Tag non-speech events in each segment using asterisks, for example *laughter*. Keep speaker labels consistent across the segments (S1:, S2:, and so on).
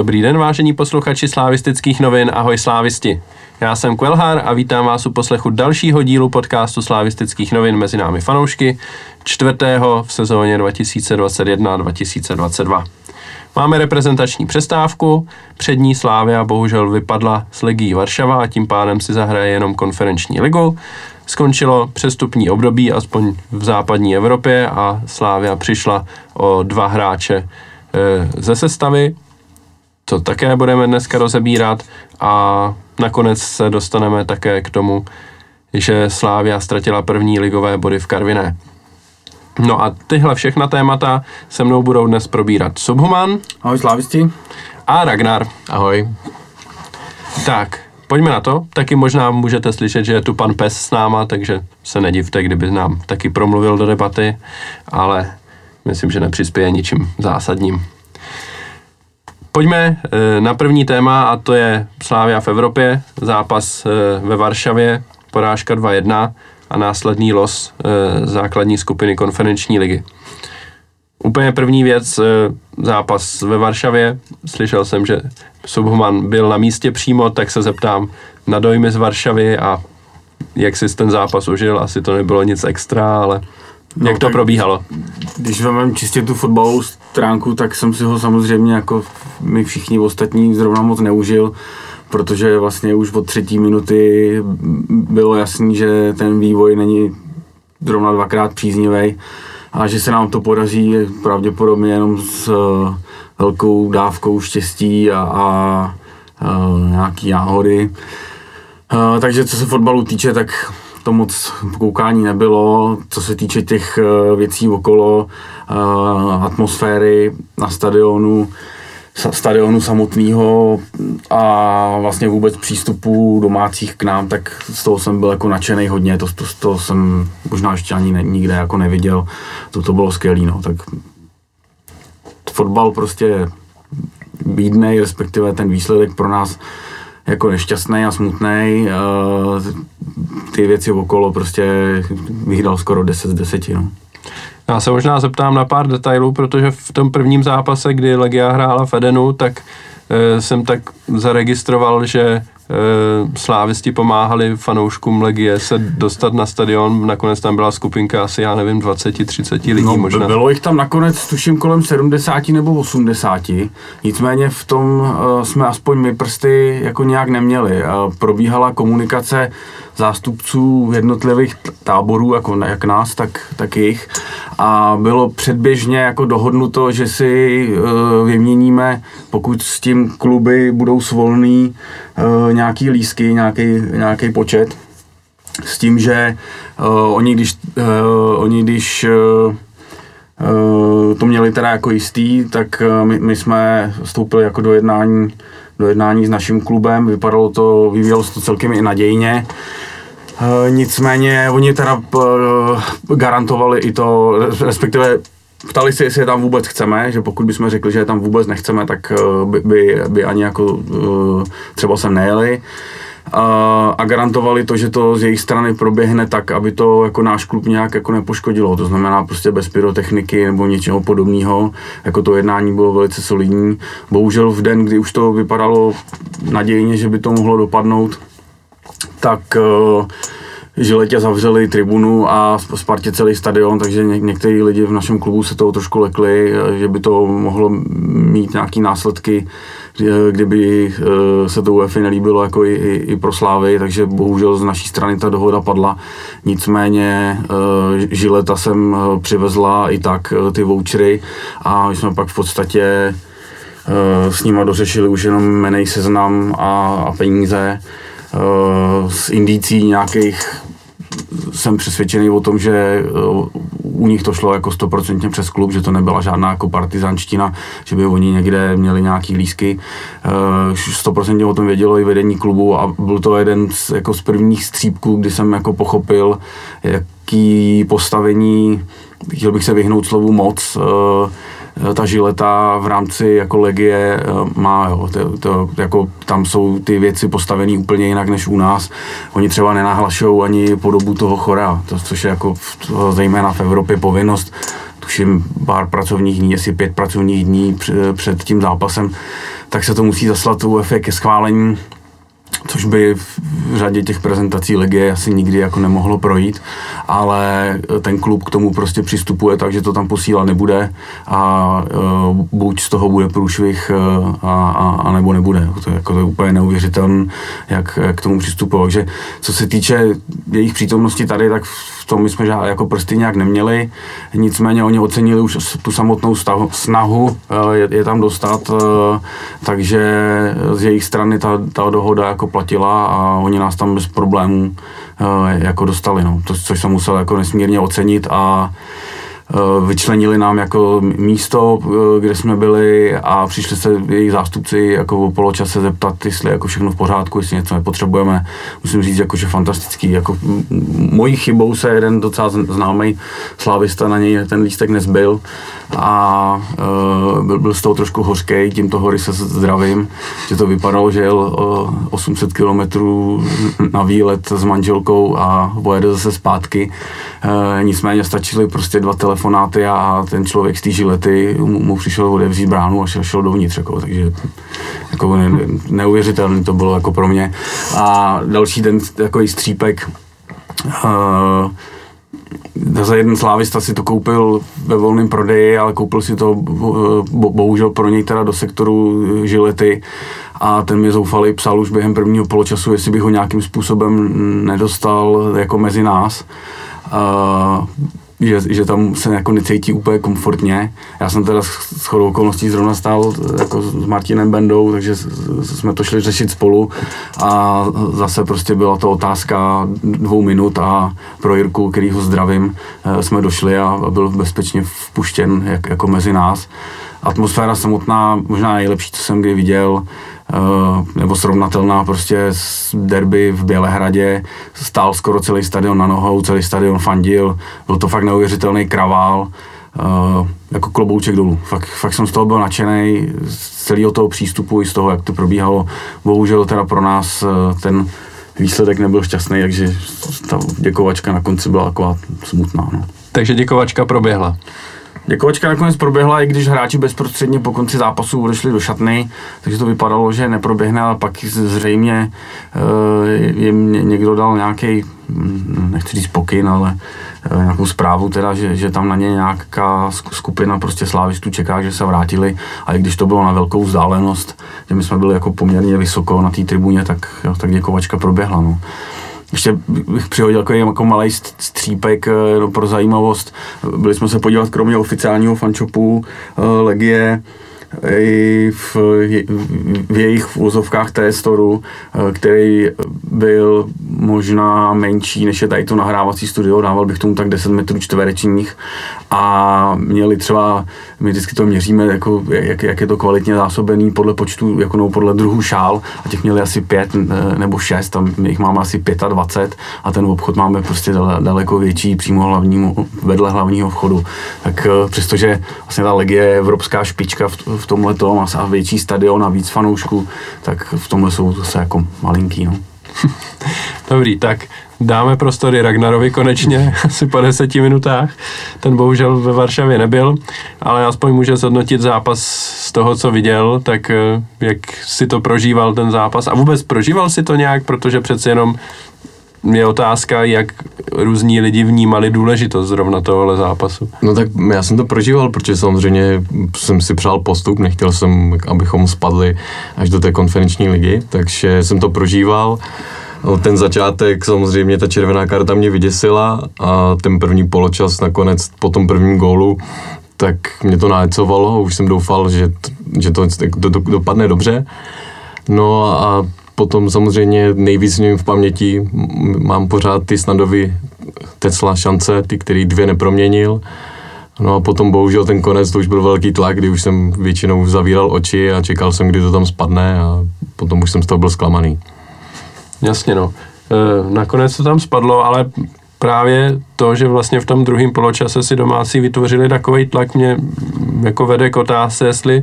S1: Dobrý den, vážení posluchači slávistických novin, ahoj slávisti. Já jsem Kvelhár a vítám vás u poslechu dalšího dílu podcastu slávistických novin mezi námi fanoušky, čtvrtého v sezóně 2021-2022. Máme reprezentační přestávku, přední Slávia bohužel vypadla s Legí Varšava a tím pádem si zahraje jenom konferenční ligu. Skončilo přestupní období, aspoň v západní Evropě a Slávia přišla o dva hráče e, ze sestavy, to také budeme dneska rozebírat a nakonec se dostaneme také k tomu, že Slávia ztratila první ligové body v Karviné. No a tyhle všechna témata se mnou budou dnes probírat Subhuman.
S2: Ahoj slávisti.
S1: A Ragnar.
S3: Ahoj.
S1: Tak, pojďme na to. Taky možná můžete slyšet, že je tu pan Pes s náma, takže se nedivte, kdyby nám taky promluvil do debaty, ale myslím, že nepřispěje ničím zásadním. Pojďme eh, na první téma a to je Slávia v Evropě, zápas eh, ve Varšavě, porážka 2-1 a následný los eh, základní skupiny konferenční ligy. Úplně první věc, zápas ve Varšavě. Slyšel jsem, že Subhuman byl na místě přímo, tak se zeptám na dojmy z Varšavy a jak jsi ten zápas užil. Asi to nebylo nic extra, ale jak no, to probíhalo?
S2: Když vezmeme čistě tu fotbalovou stránku, tak jsem si ho samozřejmě jako my všichni ostatní zrovna moc neužil, protože vlastně už od třetí minuty bylo jasný, že ten vývoj není zrovna dvakrát příznivý a že se nám to podaří pravděpodobně jenom s uh, velkou dávkou štěstí a, a uh, nějaký náhody. Uh, takže co se fotbalu týče, tak to moc koukání nebylo. Co se týče těch eh, věcí okolo, eh, atmosféry na stadionu, stadionu samotného a vlastně vůbec přístupu domácích k nám, tak z toho jsem byl jako nadšený hodně, to, to, to jsem možná ještě ani ne, nikde jako neviděl, to, to bylo skvělé, no, tak fotbal prostě bídnej, respektive ten výsledek pro nás jako nešťastný a smutný. Ty věci okolo prostě bych dal skoro 10 z 10. No.
S1: Já se možná zeptám na pár detailů, protože v tom prvním zápase, kdy Legia hrála v Edenu, tak e, jsem tak zaregistroval, že Eh, slávisti pomáhali fanouškům Legie se dostat na stadion, nakonec tam byla skupinka asi, já nevím, 20-30 lidí
S2: no,
S1: možná.
S2: Bylo jich tam nakonec, tuším, kolem 70 nebo 80, nicméně v tom uh, jsme aspoň my prsty jako nějak neměli. Uh, probíhala komunikace zástupců jednotlivých táborů, jako jak nás, tak, tak jich. A bylo předběžně jako dohodnuto, že si uh, vyměníme, pokud s tím kluby budou svolný, uh, nějaký lísky, nějaký, nějaký počet. S tím, že uh, oni když, uh, oni když uh, to měli teda jako jistý, tak my, my jsme vstoupili jako do jednání, do jednání s naším klubem, vypadalo to, vyvíjelo se to celkem i nadějně. Eh, nicméně oni teda eh, garantovali i to, respektive ptali se, jestli je tam vůbec chceme, že pokud bychom řekli, že je tam vůbec nechceme, tak eh, by, by, by ani jako třeba sem nejeli. A garantovali to, že to z jejich strany proběhne tak, aby to jako náš klub nějak jako nepoškodilo. To znamená prostě bez pyrotechniky nebo něčeho podobného. Jako to jednání bylo velice solidní. Bohužel v den, kdy už to vypadalo nadějně, že by to mohlo dopadnout, tak uh, Žiletě zavřeli tribunu a Spartě celý stadion, takže ně, některý lidi v našem klubu se toho trošku lekli, eh, že by to mohlo mít nějaké následky, kdyby uh, se to UEFA nelíbilo jako i, i, i pro Slávy, takže bohužel z naší strany ta dohoda padla. Nicméně Žileta jsem přivezla i tak ty vouchery a my jsme pak v podstatě s nima dořešili už jenom menej seznam a, a peníze z eh, indicí nějakých jsem přesvědčený o tom, že eh, u nich to šlo jako stoprocentně přes klub, že to nebyla žádná jako partizanština, že by oni někde měli nějaký lísky. Eh, stoprocentně o tom vědělo i vedení klubu a byl to jeden z, jako z prvních střípků, kdy jsem jako pochopil, jaký postavení, chtěl bych se vyhnout slovu moc, ta žileta v rámci jako legie eh, má, jo, to, to, jako tam jsou ty věci postavené úplně jinak než u nás. Oni třeba nenahlašují ani podobu toho chora, to, což je jako v, zejména v Evropě povinnost. Tuším pár pracovních dní, asi pět pracovních dní před tím zápasem, tak se to musí zaslat UEFA ke schválení což by v řadě těch prezentací ligy asi nikdy jako nemohlo projít, ale ten klub k tomu prostě přistupuje tak, že to tam posílat nebude a uh, buď z toho bude průšvih uh, a, a, a nebo nebude. To je, jako, to je úplně neuvěřitelné, jak, k tomu přistupují. Takže co se týče jejich přítomnosti tady, tak v tom my jsme jako prsty nějak neměli, nicméně oni ocenili už tu samotnou stahu, snahu uh, je, je tam dostat, uh, takže z jejich strany ta, ta dohoda jako platila a oni nás tam bez problémů eh, jako dostali, no. to, což jsem musel jako nesmírně ocenit a vyčlenili nám jako místo, eh, kde jsme byli a přišli se jejich zástupci jako o poločase zeptat, jestli jako všechno v pořádku, jestli něco nepotřebujeme. Musím říct, jako, že fantastický. Jako, mojí chybou se jeden docela známý slávista na něj ten lístek nezbyl a uh, byl, byl z toho trošku hořký, tímto hory se zdravím, že to vypadalo, že jel uh, 800 kilometrů na výlet s manželkou a pojede zase zpátky. Uh, nicméně stačily prostě dva telefony telefonáty a ten člověk z té žilety mu, mu přišel otevřít bránu a šel, šel dovnitř, jako, takže jako ne, neuvěřitelný to bylo jako pro mě. A další den takový střípek, uh, za jeden slávista si to koupil ve volném prodeji, ale koupil si to bo, bohužel pro něj teda do sektoru žilety a ten mi zoufalý psal už během prvního poločasu, jestli bych ho nějakým způsobem nedostal jako mezi nás. Uh, že, že tam se jako necítí úplně komfortně. Já jsem teda s chodou okolností zrovna stál jako s Martinem Bendou, takže jsme to šli řešit spolu a zase prostě byla to otázka dvou minut a pro Jirku, který ho zdravím, eh, jsme došli a byl bezpečně vpuštěn jak, jako mezi nás. Atmosféra samotná, možná nejlepší, co jsem kdy viděl, Eh, nebo srovnatelná prostě s derby v Bělehradě. Stál skoro celý stadion na nohou, celý stadion fandil, byl to fakt neuvěřitelný kravál, uh, jako klobouček dolů. Fakt, fakt jsem z toho byl nadšený, z celého toho přístupu i z toho, jak to probíhalo. Bohužel teda pro nás uh, ten výsledek nebyl šťastný, takže ta děkovačka na konci byla taková smutná. No.
S1: Takže děkovačka proběhla.
S2: Děkovačka nakonec proběhla, i když hráči bezprostředně po konci zápasu odešli do šatny, takže to vypadalo, že neproběhne, ale pak zřejmě uh, jim někdo dal nějaký, hm, nechci říct pokyn, ale uh, nějakou zprávu teda, že, že tam na ně nějaká skupina prostě slávistů čeká, že se vrátili a i když to bylo na velkou vzdálenost, že my jsme byli jako poměrně vysoko na té tribuně, tak, tak děkovačka proběhla. No. Ještě bych přihodil jako, jako malý střípek no, pro zajímavost. Byli jsme se podívat kromě oficiálního fančopu uh, Legie i v, v jejich vozovkách T-Storu, eh, který byl možná menší, než je tady to nahrávací studio, dával bych tomu tak 10 metrů čtverečních. A měli třeba, my vždycky to měříme, jako, jak, jak je to kvalitně zásobený podle počtu, jako no, podle druhu šál. A těch měli asi pět eh, nebo šest, tam my jich máme asi 25 a ten obchod máme prostě daleko větší přímo hlavnímu, vedle hlavního vchodu. Tak eh, přestože vlastně ta legie je evropská špička v, v tomhle tom a větší stadion a víc fanoušků, tak v tomhle jsou zase jako malinký. No. *laughs*
S1: Dobrý, tak dáme prostory Ragnarovi konečně, *laughs* asi po deseti minutách. Ten bohužel ve Varšavě nebyl, ale aspoň může zhodnotit zápas z toho, co viděl, tak eh, jak si to prožíval ten zápas a vůbec prožíval si to nějak, protože přece jenom je otázka, jak různí lidi vnímali důležitost zrovna tohohle zápasu.
S3: No tak já jsem to prožíval, protože samozřejmě jsem si přál postup, nechtěl jsem, abychom spadli až do té konferenční ligy, takže jsem to prožíval. No, ten začátek, samozřejmě ta červená karta mě vyděsila a ten první poločas nakonec po tom prvním gólu, tak mě to nájecovalo, už jsem doufal, že, že to do, do, dopadne dobře. No a potom samozřejmě nejvíc v paměti mám pořád ty snadovy Tesla šance, ty, který dvě neproměnil. No a potom bohužel ten konec, to už byl velký tlak, kdy už jsem většinou zavíral oči a čekal jsem, kdy to tam spadne a potom už jsem z toho byl zklamaný.
S1: Jasně no. E, nakonec to tam spadlo, ale právě to, že vlastně v tom druhém poločase si domácí vytvořili takový tlak, mě jako vede k otázce, jestli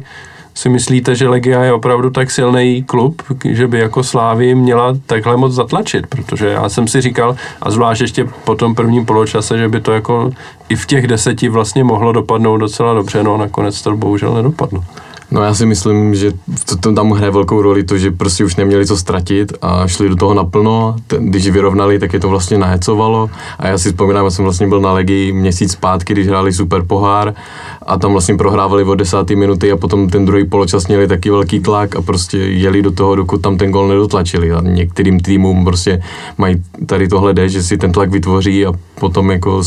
S1: si myslíte, že Legia je opravdu tak silný klub, že by jako Slávy měla takhle moc zatlačit? Protože já jsem si říkal, a zvlášť ještě po tom prvním poločase, že by to jako i v těch deseti vlastně mohlo dopadnout docela dobře, no nakonec to bohužel nedopadlo.
S3: No já si myslím, že to, tam hraje velkou roli to, že prostě už neměli co ztratit a šli do toho naplno. Když vyrovnali, tak je to vlastně nahecovalo. A já si vzpomínám, já jsem vlastně byl na Legii měsíc zpátky, když hráli super pohár a tam vlastně prohrávali od desáté minuty a potom ten druhý poločas měli taky velký tlak a prostě jeli do toho, dokud tam ten gol nedotlačili. A některým týmům prostě mají tady tohle jde, že si ten tlak vytvoří a potom jako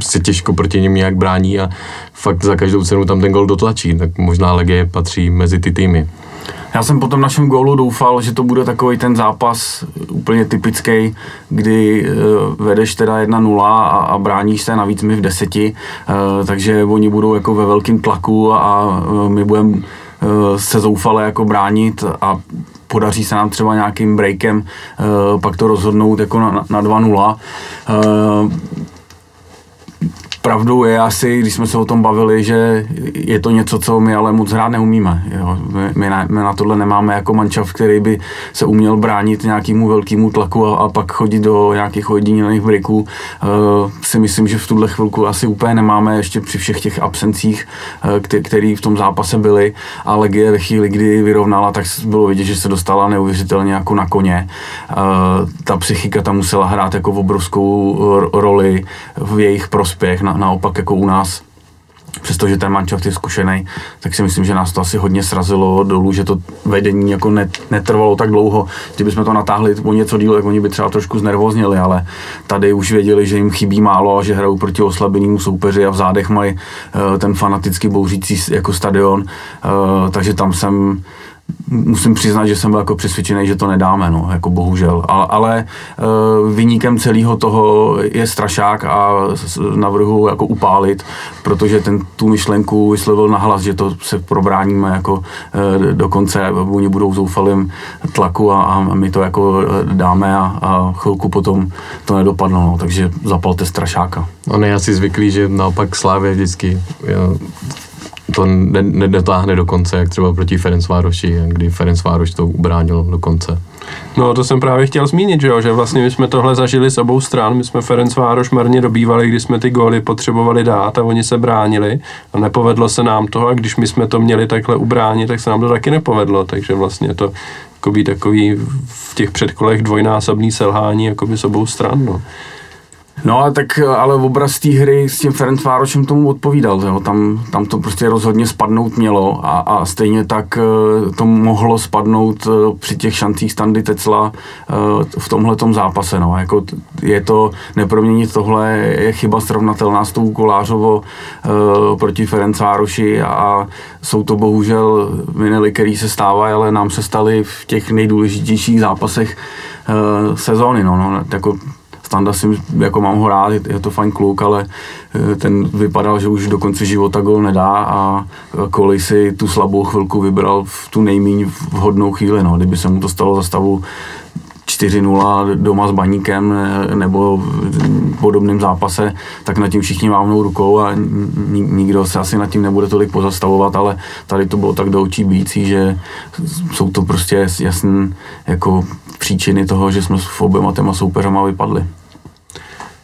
S3: se těžko proti něm nějak brání a fakt za každou cenu tam ten gol dotlačí. Tak možná Legie patří mezi ty týmy.
S2: Já jsem po tom našem gólu doufal, že to bude takový ten zápas úplně typický, kdy uh, vedeš teda 1-0 a, a bráníš se navíc my v deseti, uh, takže oni budou jako ve velkém tlaku a my budeme uh, se zoufale jako bránit a podaří se nám třeba nějakým breakem pak to rozhodnout jako na, na 2-0. Pravdou je asi, když jsme se o tom bavili, že je to něco, co my ale moc hrát neumíme. Jo. My, na, my na tohle nemáme jako mančav, který by se uměl bránit nějakému velkému tlaku a, a pak chodit do nějakých ojedinělých breaků. Uh, si myslím, že v tuhle chvilku asi úplně nemáme ještě při všech těch absencích, uh, který v tom zápase byly. A Legie ve chvíli, kdy vyrovnala, tak bylo vidět, že se dostala neuvěřitelně jako na koně. Uh, ta psychika tam musela hrát jako obrovskou roli v jejich prospěch na, naopak jako u nás přestože ten mančaft je zkušený, tak si myslím, že nás to asi hodně srazilo dolů, že to vedení jako netrvalo tak dlouho. Kdybychom to natáhli o něco díl, tak oni by třeba trošku znervozněli, ale tady už věděli, že jim chybí málo a že hrajou proti oslabenému soupeři a v zádech mají uh, ten fanaticky bouřící jako stadion, uh, takže tam jsem musím přiznat, že jsem byl jako přesvědčený, že to nedáme, no, jako bohužel. Ale, ale uh, vyníkem celého toho je strašák a navrhu jako upálit, protože ten tu myšlenku vyslovil nahlas, že to se probráníme jako uh, dokonce, oni budou zoufalým tlaku a, a my to jako eh, dáme a, a chvilku potom to nedopadlo, no, takže zapalte strašáka.
S3: No ne, já si zvyklý, že naopak Slávě vždycky to nedotáhne do konce, jak třeba proti Ferencvároši, kdy Ferencvároš to ubránil do konce.
S1: No to jsem právě chtěl zmínit, že, jo, že vlastně my jsme tohle zažili s obou stran, my jsme Ferencvároš marně dobývali, když jsme ty góly potřebovali dát a oni se bránili a nepovedlo se nám to a když my jsme to měli takhle ubránit, tak se nám to taky nepovedlo, takže vlastně to jako být takový v těch předkolech dvojnásobný selhání jako by s obou stran. No.
S2: No a tak ale obraz té hry s tím Ferenc Várošem tomu odpovídal, jo. Tam, tam to prostě rozhodně spadnout mělo a, a stejně tak eh, to mohlo spadnout eh, při těch šancích Standy Tecla eh, v tomhle zápase. No. Jako je to neproměnit tohle, je chyba srovnatelná s tou Kolářovo proti Ferenc Vároši a jsou to bohužel minely, který se stávají, ale nám se staly v těch nejdůležitějších zápasech sezóny. No, no, jako Standa si jako mám ho rád, je, to fajn kluk, ale eh, ten vypadal, že už do konce života gol nedá a Kolej si tu slabou chvilku vybral v tu nejméně vhodnou chvíli. No. Kdyby se mu to stalo za stavu 4-0 doma s baníkem eh, nebo v podobném zápase, tak nad tím všichni mávnou rukou a nikdo se asi nad tím nebude tolik pozastavovat, ale tady to bylo tak do očí bící, že jsou to prostě jasné jako příčiny toho, že jsme v oběma těma soupeřama vypadli.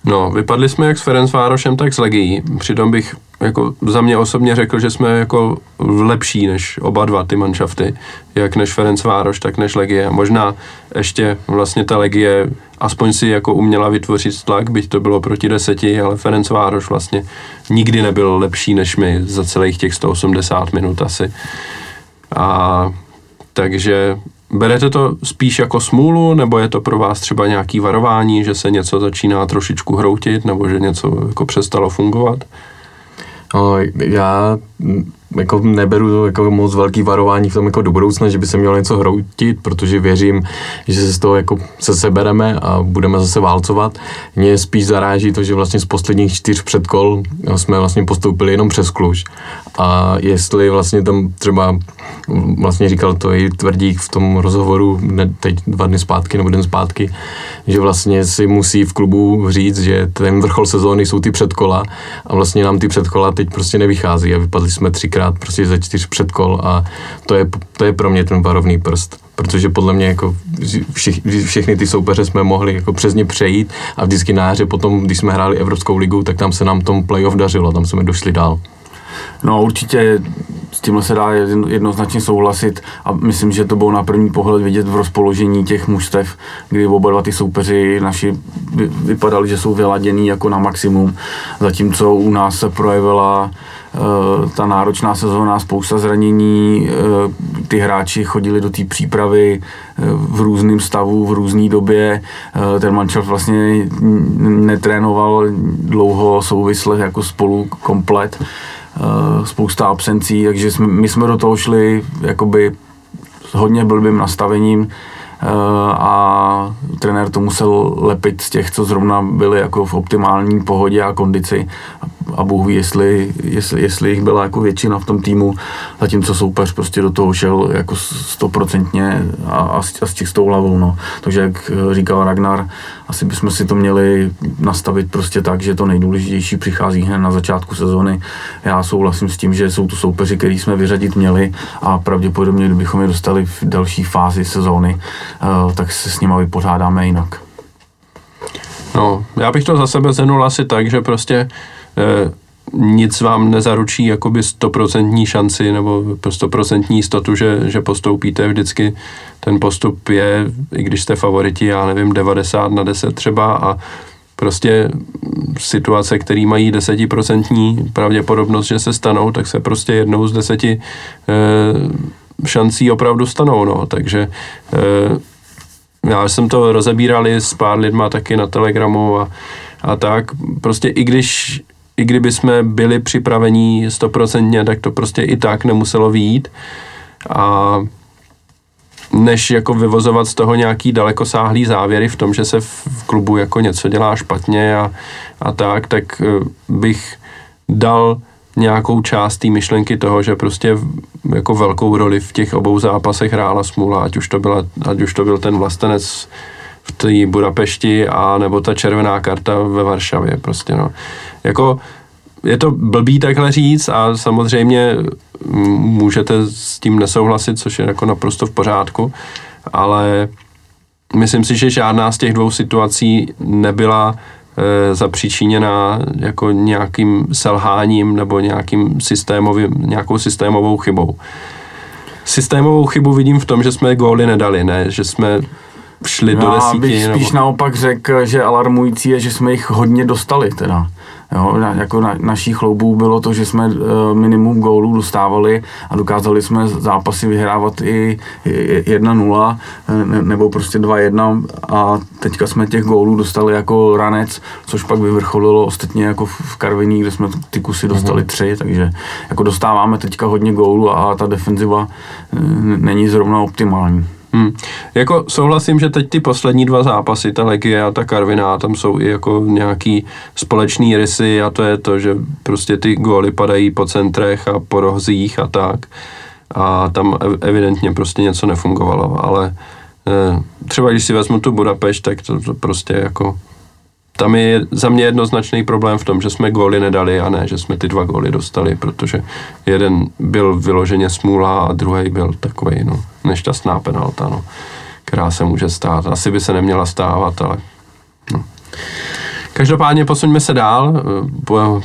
S1: No, vypadli jsme jak s Ferenc Várošem, tak s Legií. Přitom bych jako za mě osobně řekl, že jsme jako lepší než oba dva ty manšafty, jak než Ferenc Vároš, tak než Legie. Možná ještě vlastně ta Legie aspoň si jako uměla vytvořit tlak, byť to bylo proti deseti, ale Ferenc Vároš vlastně nikdy nebyl lepší než my za celých těch 180 minut asi. A takže Berete to spíš jako smůlu, nebo je to pro vás třeba nějaký varování, že se něco začíná trošičku hroutit, nebo že něco jako přestalo fungovat?
S3: No, já jako neberu jako moc velký varování v tom jako do budoucna, že by se mělo něco hroutit, protože věřím, že se z toho jako se sebereme a budeme zase válcovat. Mě spíš zaráží to, že vlastně z posledních čtyř předkol jsme vlastně postoupili jenom přes Kluž. A jestli vlastně tam třeba vlastně říkal to i Tvrdík v tom rozhovoru ne, teď dva dny zpátky nebo den zpátky, že vlastně si musí v klubu říct, že ten vrchol sezóny jsou ty předkola a vlastně nám ty předkola teď prostě nevychází a vypadli jsme třikrát prostě ze čtyř předkol a to je, to je pro mě ten varovný prst, protože podle mě jako všich, všechny ty soupeře jsme mohli jako přes ně přejít a vždycky na jaře potom, když jsme hráli Evropskou ligu, tak tam se nám tom playoff dařilo, tam jsme došli dál.
S2: No určitě s tímhle se dá jednoznačně souhlasit a myslím, že to bylo na první pohled vidět v rozpoložení těch mužstev, kdy oba dva ty soupeři naši vypadali, že jsou vyladěný jako na maximum, zatímco u nás se projevila ta náročná sezóna, spousta zranění, uh, ty hráči chodili do té přípravy uh, v různém stavu, v různé době, ten mančel vlastně netrénoval dlouho souvisle jako spolu komplet. Eh, spousta absencí, takže jsme, my jsme do toho šli jakoby s hodně blbým nastavením eh, a trenér to musel lepit z těch, co zrovna byli jako v optimální pohodě a kondici a Bůh ví, jestli, jestli, jestli jich byla jako většina v tom týmu, zatímco soupeř prostě do toho šel jako stoprocentně a, a, s, a s čistou hlavou, no. Takže jak říkal Ragnar, asi bychom si to měli nastavit prostě tak, že to nejdůležitější přichází hned na začátku sezóny. Já souhlasím s tím, že jsou to soupeři, který jsme vyřadit měli a pravděpodobně, kdybychom je dostali v další fázi sezóny, uh, tak se s nimi vypořádáme jinak.
S1: No, já bych to za sebe zhrnul asi tak, že prostě Eh, nic vám nezaručí jakoby stoprocentní šanci nebo stoprocentní jistotu, že, že postoupíte vždycky. Ten postup je, i když jste favoriti, já nevím, 90 na 10 třeba a prostě situace, které mají desetiprocentní pravděpodobnost, že se stanou, tak se prostě jednou z deseti e, šancí opravdu stanou, no, takže e, já jsem to rozebíral s pár lidma taky na Telegramu a, a tak, prostě i když i kdyby jsme byli připraveni stoprocentně, tak to prostě i tak nemuselo výjít. A než jako vyvozovat z toho nějaký dalekosáhlý závěry v tom, že se v klubu jako něco dělá špatně a, a tak, tak eh, bych dal nějakou část té myšlenky toho, že prostě jako velkou roli v těch obou zápasech hrála smůla, ať už to, byla, ať už to byl ten vlastenec v té Budapešti a nebo ta červená karta ve Varšavě prostě no. Jako je to blbý takhle říct a samozřejmě můžete s tím nesouhlasit, což je jako naprosto v pořádku, ale myslím si, že žádná z těch dvou situací nebyla e, zapříčiněna jako nějakým selháním nebo nějakým systémovým, nějakou systémovou chybou. Systémovou chybu vidím v tom, že jsme góly nedali, ne, že jsme šli no, do desíti.
S2: bych spíš nebo... naopak řekl, že alarmující je, že jsme jich hodně dostali teda. Jo, jako na, naší chloubů bylo to, že jsme uh, minimum gólů dostávali a dokázali jsme zápasy vyhrávat i 1-0 ne, nebo prostě 2-1 a teďka jsme těch gólů dostali jako ranec, což pak vyvrcholilo ostatně jako v Karviní, kde jsme ty kusy dostali mm-hmm. tři, takže jako dostáváme teďka hodně gólů a ta defenziva uh, není zrovna optimální.
S1: Hmm. Jako souhlasím, že teď ty poslední dva zápasy, ta Legie a ta Karviná, tam jsou i jako nějaký společný rysy a to je to, že prostě ty góly padají po centrech a po rohzích a tak. A tam evidentně prostě něco nefungovalo, ale eh, třeba když si vezmu tu Budapešť, tak to, to prostě jako tam je za mě jednoznačný problém v tom, že jsme góly nedali a ne, že jsme ty dva góly dostali, protože jeden byl vyloženě smůla a druhý byl takový no, nešťastná penalta, no, která se může stát. Asi by se neměla stávat, ale no. Každopádně posuňme se dál,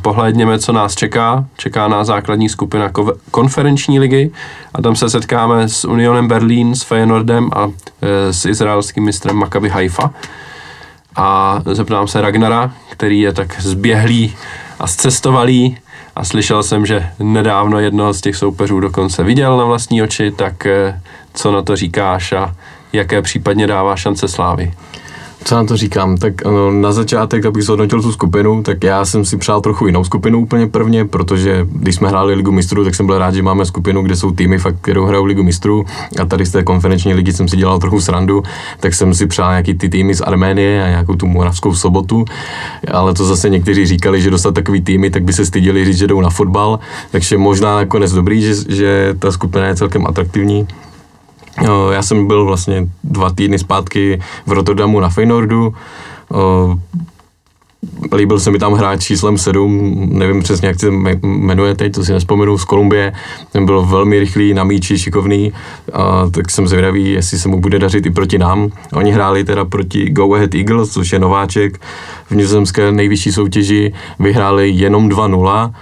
S1: pohlédněme, co nás čeká. Čeká nás základní skupina konferenční ligy a tam se setkáme s Unionem Berlín, s Feyenoordem a e, s izraelským mistrem Maccabi Haifa a zeptám se Ragnara, který je tak zběhlý a zcestovalý a slyšel jsem, že nedávno jednoho z těch soupeřů dokonce viděl na vlastní oči, tak eh, co na to říkáš a jaké případně dává šance Slávy?
S3: Co na to říkám? Tak na začátek, abych zhodnotil tu skupinu, tak já jsem si přál trochu jinou skupinu úplně prvně, protože když jsme hráli Ligu mistrů, tak jsem byl rád, že máme skupinu, kde jsou týmy, fakt, kterou hrajou Ligu mistrů. A tady z té konferenční ligy jsem si dělal trochu srandu, tak jsem si přál nějaký ty týmy z Arménie a nějakou tu moravskou sobotu. Ale to zase někteří říkali, že dostat takový týmy, tak by se styděli říct, že jdou na fotbal. Takže možná nakonec dobrý, že, že ta skupina je celkem atraktivní. Já jsem byl vlastně dva týdny zpátky v Rotterdamu na Feynordu. líbil se mi tam hráč číslem 7, nevím přesně, jak se jmenuje teď, to si nespomenu, z Kolumbie. Ten byl velmi rychlý, na míči, šikovný, a tak jsem zvědavý, jestli se mu bude dařit i proti nám. Oni hráli teda proti Go Ahead Eagles, což je nováček v nizozemské nejvyšší soutěži, vyhráli jenom 2-0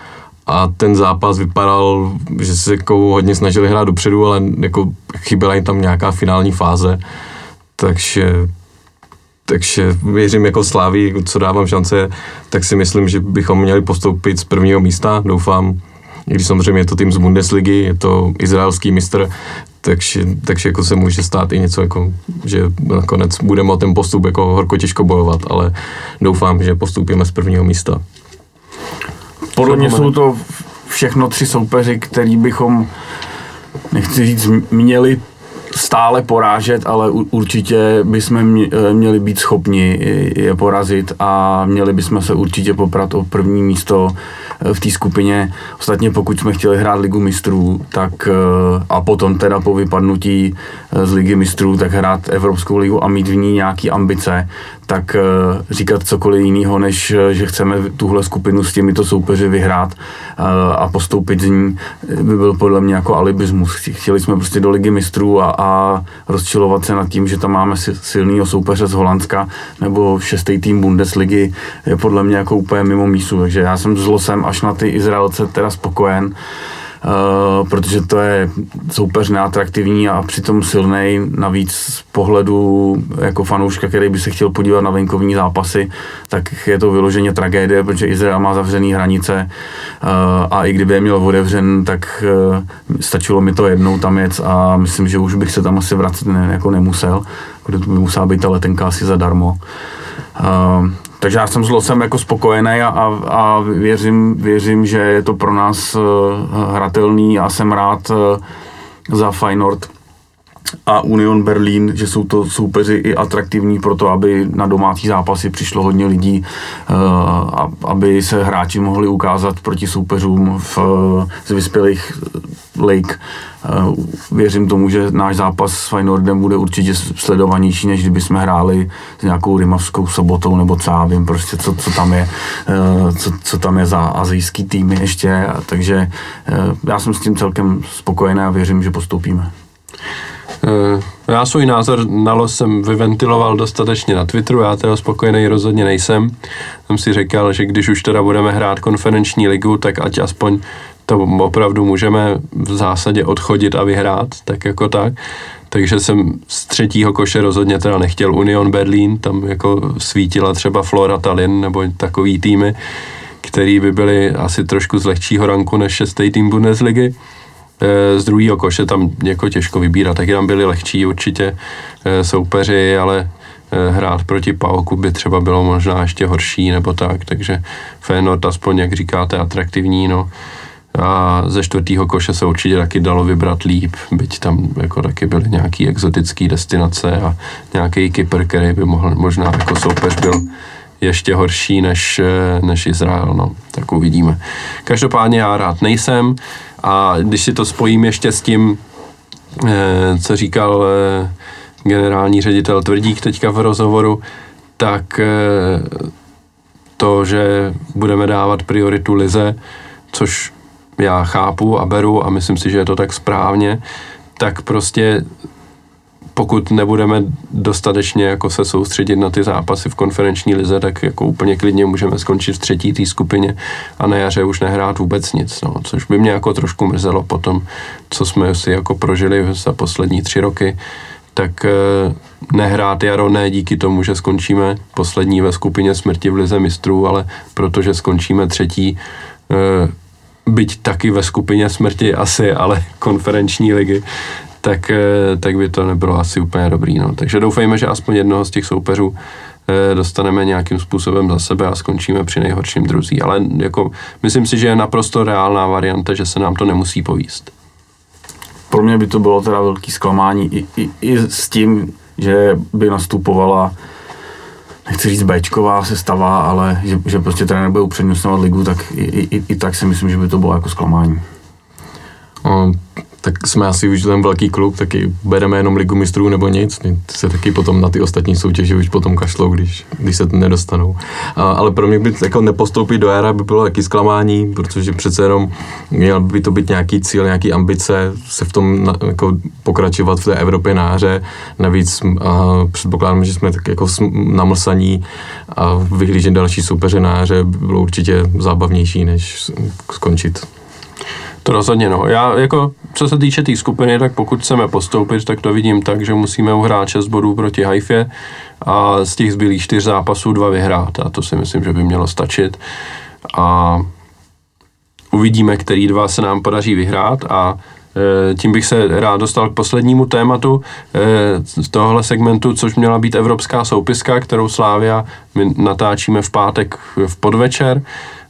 S3: a ten zápas vypadal, že se jako hodně snažili hrát dopředu, ale jako chyběla jim tam nějaká finální fáze, takže takže věřím jako Sláví, co dávám šance, tak si myslím, že bychom měli postoupit z prvního místa, doufám, i když samozřejmě je to tým z Bundesligy, je to izraelský mistr, takže, takže jako se může stát i něco, jako, že nakonec budeme o ten postup jako horko těžko bojovat, ale doufám, že postoupíme z prvního místa.
S2: Podle mě jsou to všechno tři soupeři, který bychom, nechci říct, měli stále porážet, ale určitě bychom eh, měli být schopni je porazit a měli bychom se určitě poprat o první místo eh, v té skupině. Ostatně pokud jsme chtěli hrát ligu mistrů, tak eh, a potom teda po vypadnutí z ligy mistrů, tak hrát Evropskou ligu a mít v ní nějaký ambice, tak eh, říkat cokoliv jiného, než eh, že chceme tuhle skupinu s těmito soupeři vyhrát eh, a postoupit z ní, by byl podle mě jako alibismus. Chtěli jsme prostě do ligy mistrů a, a rozčilovat se nad tím, že tam máme silného soupeře z Holandska nebo šestý tým Bundesligy je podle mě jako úplně mimo mísu, takže já jsem zlosem až na ty Izraelce teda spokojen. Protože to je soupeř neatraktivní a přitom silný, navíc z pohledu jako fanouška, který by se chtěl podívat na venkovní zápasy, tak je to vyloženě tragédie, protože Izrael má zavřený hranice uh, a i kdyby je měl otevřen, tak uh, stačilo mi to jednou tam jet a myslím, že už bych se tam asi vracet ne, jako nemusel, kde by musela být ta letenka asi zadarmo. Takže já jsem s Losem jako spokojený a, a, a věřím, věřím, že je to pro nás uh, hratelný a jsem rád uh, za Feyenoord a Union Berlin, že jsou to soupeři i atraktivní pro to, aby na domácí zápasy přišlo hodně lidí, uh, aby se hráči mohli ukázat proti soupeřům v, z vyspělých Lake. Uh, věřím tomu, že náš zápas s Feyenoordem bude určitě sledovanější, než kdyby jsme hráli s nějakou rimavskou sobotou, nebo co já vím, prostě co, co tam je, uh, co, co tam je za azijský týmy ještě, takže já jsem s tím celkem spokojený a věřím, že postoupíme.
S1: Eh, já svůj názor na los jsem vyventiloval dostatečně na Twitteru, já toho spokojený rozhodně nejsem. Jsem si říkal, že když už teda budeme hrát konferenční ligu, tak ať aspoň to opravdu můžeme v zásadě odchodit a vyhrát, tak jako tak. Takže jsem z třetího koše rozhodně teda nechtěl Union Berlin, tam jako svítila třeba Flora Tallinn nebo takový týmy, který by byly asi trošku z lehčího ranku než šestý tým Bundesligy. Eh, z druhého koše tam jako těžko vybírat, taky tam byli lehčí určitě eh, soupeři, ale eh, hrát proti Pauku by třeba bylo možná ještě horší nebo tak, takže Feyenoord aspoň, jak říkáte, atraktivní, no. A ze čtvrtého koše se určitě taky dalo vybrat líp, byť tam jako taky byly nějaký exotický destinace a nějaký Kypr, který by mohl možná jako soupeř byl ještě horší než, než Izrael, no, tak uvidíme. Každopádně já rád nejsem, a když si to spojím ještě s tím, eh, co říkal eh, generální ředitel Tvrdík teďka v rozhovoru, tak eh, to, že budeme dávat prioritu Lize, což já chápu a beru a myslím si, že je to tak správně, tak prostě pokud nebudeme dostatečně jako se soustředit na ty zápasy v konferenční lize, tak jako úplně klidně můžeme skončit v třetí té skupině a na jaře už nehrát vůbec nic, no, což by mě jako trošku mrzelo potom, co jsme si jako prožili za poslední tři roky, tak eh, nehrát jaro ne díky tomu, že skončíme poslední ve skupině smrti v lize mistrů, ale protože skončíme třetí eh, byť taky ve skupině smrti asi, ale konferenční ligy, tak, eh, tak by to nebylo asi úplně dobrý. No. Takže doufejme, že aspoň jednoho z těch soupeřů eh, dostaneme nějakým způsobem za sebe a skončíme při nejhorším druzí. Ale jako, myslím si, že je naprosto reálná varianta, že se nám to nemusí povíst.
S2: Pro mě by to bylo teda velký zklamání i, i, i s tím, že by nastupovala nechci říct Bčková sestava, ale že, že prostě trenér bude upřednostňovat ligu, tak i, i, i, tak si myslím, že by to bylo jako zklamání.
S3: Um tak jsme asi už ten velký klub, taky bereme jenom ligu mistrů nebo nic, se taky potom na ty ostatní soutěže už potom kašlou, když, když se nedostanou. A, ale pro mě by jako nepostoupit do éra by bylo taky zklamání, protože přece jenom měl by to být nějaký cíl, nějaký ambice se v tom na, jako pokračovat v té Evropě na hře. Navíc a, předpokládám, že jsme tak jako namlsaní a vyhlížet další soupeře na hře by bylo určitě zábavnější, než skončit
S1: to rozhodně, no. Já jako, co se týče té tý skupiny, tak pokud chceme postoupit, tak to vidím tak, že musíme uhrát 6 bodů proti Haifě a z těch zbylých čtyř zápasů dva vyhrát a to si myslím, že by mělo stačit. A uvidíme, který dva se nám podaří vyhrát a e, tím bych se rád dostal k poslednímu tématu e, z tohohle segmentu, což měla být evropská soupiska, kterou Slávia my natáčíme v pátek v podvečer.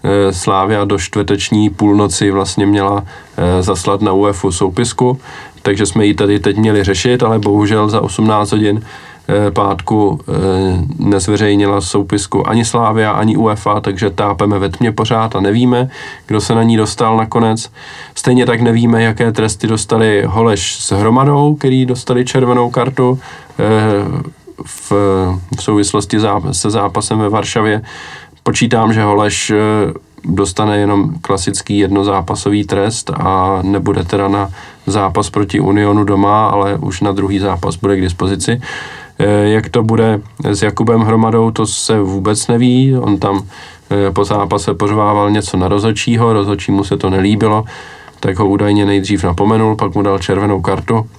S1: Eh, Slávia do čtvrteční půlnoci vlastně měla eh, zaslat na UEFu soupisku, takže jsme ji tady teď měli řešit, ale bohužel za 18 hodin eh, pátku nezveřejnila soupisku ani Slávia, ani UEFA, takže tápeme ve tmě pořád a nevíme, kdo se na ní dostal nakonec. Stejně tak nevíme, jaké tresty dostali Holeš s Hromadou, který dostali červenou kartu v souvislosti se zápasem ve Varšavě Počítám, že Holeš eh, dostane jenom klasický jednozápasový trest a nebude teda na zápas proti Unionu doma, ale už na druhý zápas bude k dispozici. Eh, jak to bude s Jakubem Hromadou, to se vůbec neví. On tam eh, po zápase pořvával něco na rozočího, rozočímu se to nelíbilo, tak ho údajně nejdřív napomenul, pak mu dal červenou kartu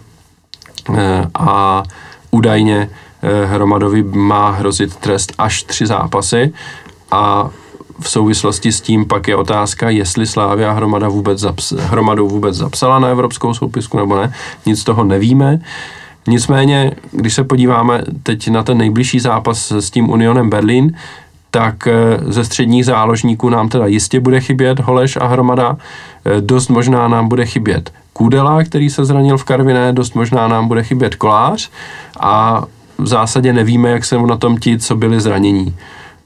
S1: a údajně Hromadovi má hrozit trest až tři zápasy a v souvislosti s tím pak je otázka, jestli Slávia hromada vůbec zaps- hromadou vůbec zapsala na evropskou soupisku nebo ne. Nic toho nevíme. Nicméně, když se podíváme teď na ten nejbližší zápas s tím Unionem Berlin, tak eh, ze středních záložníků nám teda jistě bude chybět Holeš a Hromada. Eh, dost možná nám bude chybět Kudela, který se zranil v Karviné, dost možná nám bude chybět Kolář a v zásadě nevíme, jak se na tom ti, co byli zranění.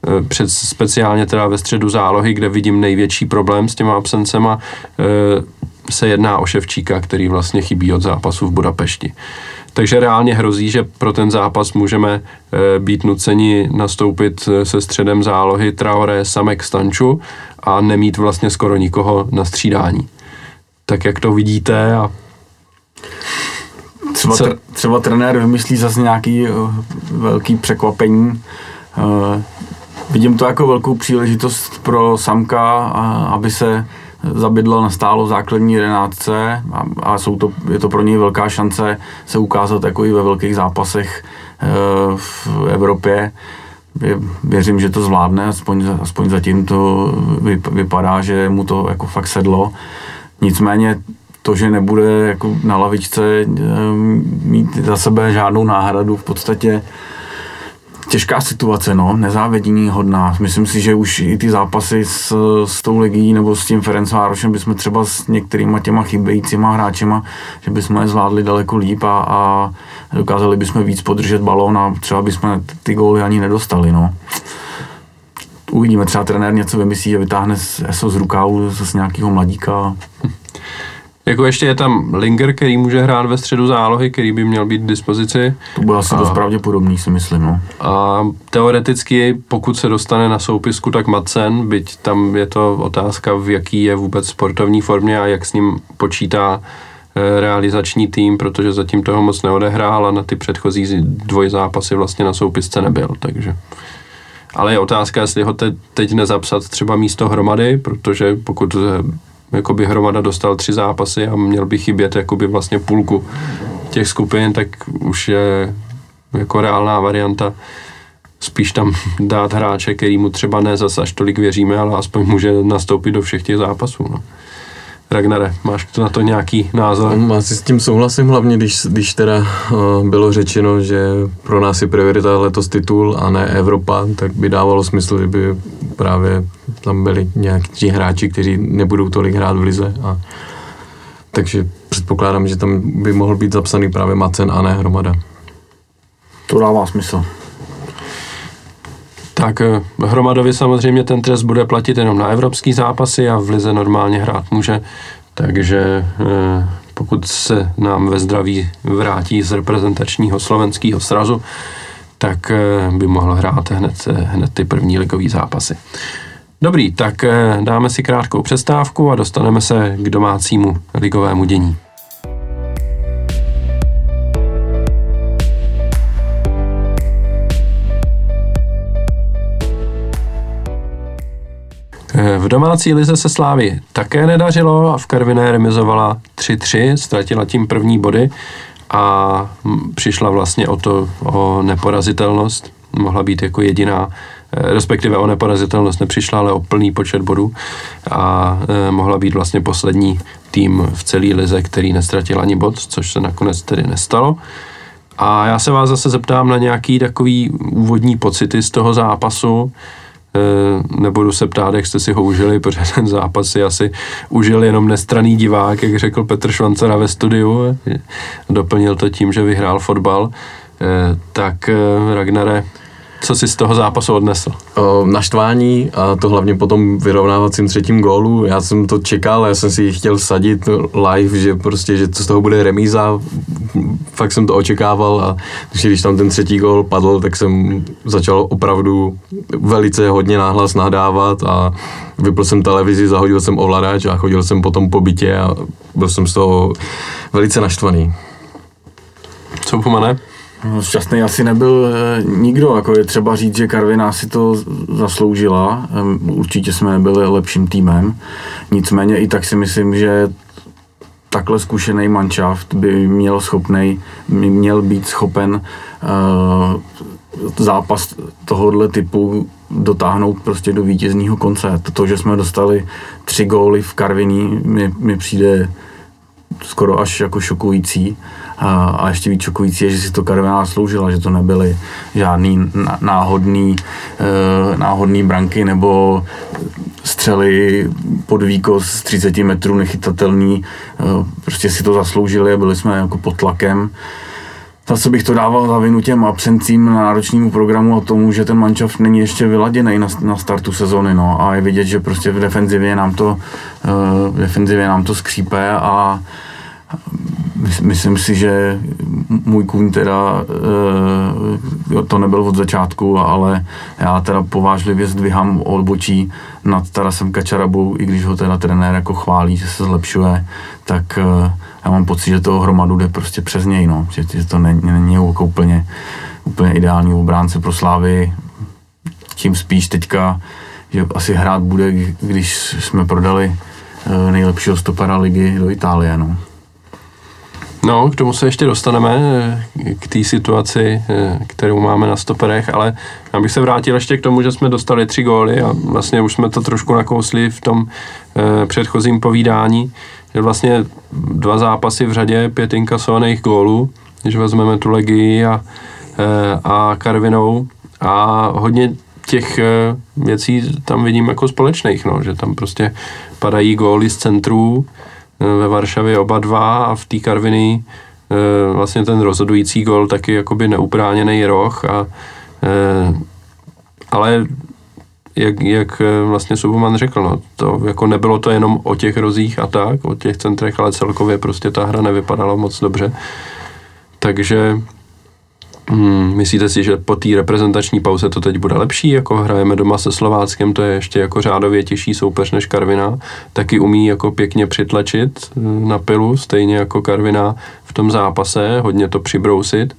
S1: Eh, před, speciálně teda ve středu zálohy, kde vidím největší problém s těma absencema, eh, se jedná o Ševčíka, který vlastně chybí od zápasu v Budapešti. Takže reálně hrozí, že pro ten zápas můžeme eh, být nuceni nastoupit se středem zálohy Traoré, Samek, Stanču a nemít vlastně skoro nikoho na střídání. Tak jak to vidíte a
S2: Třeba, tr- třeba trenér vymyslí zase nějaký uh, velký překvapení. Uh, Vidím to jako velkou příležitost pro Samka, aby se zabydlel na stálo v základní jedenáctce a, a jsou to, je to pro něj velká šance se ukázat jako i ve velkých zápasech e, v Evropě. Věřím, že to zvládne, aspoň, aspoň zatím to vypadá, že mu to jako fakt sedlo. Nicméně to, že nebude jako na lavičce e, mít za sebe žádnou náhradu, v podstatě těžká situace, no, nezávědění hodná. Myslím si, že už i ty zápasy s, s tou legií nebo s tím Ferencvárošem bychom třeba s některýma těma chybějícíma hráčema, že bychom je zvládli daleko líp a, a dokázali bychom víc podržet balón a třeba bychom ty góly ani nedostali, no. Uvidíme, třeba trenér něco vymyslí a vytáhne ESO z rukávu z nějakého mladíka. *laughs*
S1: Jako ještě je tam Linger, který může hrát ve středu zálohy, který by měl být k dispozici.
S2: To bude asi a, dost pravděpodobný, si myslím. No.
S1: A teoreticky, pokud se dostane na soupisku, tak Madsen, byť tam je to otázka, v jaký je vůbec sportovní formě a jak s ním počítá eh, realizační tým, protože zatím toho moc neodehrál a na ty předchozí dvoj zápasy vlastně na soupisce nebyl, takže... Ale je otázka, jestli ho te, teď nezapsat třeba místo hromady, protože pokud jakoby hromada dostal tři zápasy a měl by chybět jakoby vlastně půlku těch skupin, tak už je jako reálná varianta spíš tam *laughs* dát hráče, který mu třeba ne zase až tolik věříme, ale aspoň může nastoupit do všech těch zápasů. No. Ragnare, máš na to nějaký názor?
S3: Já si s tím souhlasím, hlavně když, když teda uh, bylo řečeno, že pro nás je priorita letos titul a ne Evropa, tak by dávalo smysl, kdyby právě tam byli nějakí hráči, kteří nebudou tolik hrát v lize. A, takže předpokládám, že tam by mohl být zapsaný právě Macen a ne Hromada.
S2: To dává smysl.
S1: Tak eh, Hromadovi samozřejmě ten trest bude platit jenom na evropský zápasy a v Lize normálně hrát může, takže eh, pokud se nám ve zdraví vrátí z reprezentačního slovenského srazu, tak eh, by mohl hrát hned, hned ty první ligové zápasy. Dobrý, tak eh, dáme si krátkou přestávku a dostaneme se k domácímu ligovému dění. Eh, v domácí lize se Slávy také nedařilo a v Karviné remizovala 3-3, ztratila tím první body a přišla vlastně o to, o neporazitelnost. Mohla být jako jediná, respektive o neporazitelnost nepřišla, ale o plný počet bodů a eh, mohla být vlastně poslední tým v celé lize, který nestratil ani bod, což se nakonec tedy nestalo. A já se vás zase zeptám na nějaký takový úvodní pocity z toho zápasu. Eh, nebudu se ptát, jak jste si ho užili, protože ten zápas si asi užil jenom nestraný divák, jak řekl Petr Švancera ve studiu. Doplnil to tím, že vyhrál fotbal. Eh, tak eh, Ragnare, co jsi z toho zápasu odnesl?
S3: Naštvání a to hlavně po tom vyrovnávacím třetím gólu. Já jsem to čekal, já jsem si chtěl sadit live, že prostě, že to z toho bude remíza. Fakt jsem to očekával a když tam ten třetí gól padl, tak jsem začal opravdu velice hodně náhlas nadávat a vypl jsem televizi, zahodil jsem ovladač a chodil jsem potom po bytě a byl jsem z toho velice naštvaný.
S1: Co pomane?
S2: No, šťastný asi nebyl e, nikdo, jako je třeba říct, že Karviná si to zasloužila, určitě jsme byli lepším týmem, nicméně i tak si myslím, že takhle zkušený manšaft by měl schopnej, měl být schopen e, zápas tohohle typu dotáhnout prostě do vítězního konce. To, že jsme dostali tři góly v Karviní, mi, mi přijde skoro až jako šokující. A, a ještě víc šokující je, že si to Karviná sloužila, že to nebyly žádný náhodný, e, náhodný branky nebo střely pod výkos z 30 metrů nechytatelný. E, prostě si to zasloužili a byli jsme jako pod tlakem. Zase bych to dával za vinu těm absencím na náročnímu programu a tomu, že ten manšaft není ještě vyladěný na, na startu sezony. No. A je vidět, že prostě v defenzivě nám to, uh, v defenzivě nám to skřípe a myslím si, že můj kůň teda uh, to nebyl od začátku, ale já teda povážlivě zdvihám odbočí nad Tarasem Kačarabou, i když ho teda trenér jako chválí, že se zlepšuje, tak uh, já mám pocit, že toho hromadu jde prostě přes něj, no. že, že to není, není jako úplně, úplně ideální obránce pro Slávy. Tím spíš teďka, že asi hrát bude, když jsme prodali uh, nejlepšího stopera ligy do Itálie. No.
S1: No, k tomu se ještě dostaneme, eh, k té situaci, eh, kterou máme na stoperech, ale já bych se vrátil ještě k tomu, že jsme dostali tři góly a vlastně už jsme to trošku nakousli v tom eh, předchozím povídání, že vlastně dva zápasy v řadě, pět inkasovaných gólů, když vezmeme tu Legii a, a Karvinou. A hodně těch věcí tam vidím jako společných, no, že tam prostě padají góly z centrů, ve Varšavě oba dva a v té Karviny e, vlastně ten rozhodující gol taky jakoby neupráněný roh a e, ale jak, jak e, vlastně Subuman řekl, no, to jako nebylo to jenom o těch rozích a tak, o těch centrech, ale celkově prostě ta hra nevypadala moc dobře. Takže Hmm, myslíte si, že po té reprezentační pauze to teď bude lepší, jako hrajeme doma se Slováckem, to je ještě jako řádově těžší soupeř než Karvina, taky umí jako pěkně přitlačit eh, na pilu, stejně jako Karvina v tom zápase, hodně to přibrousit,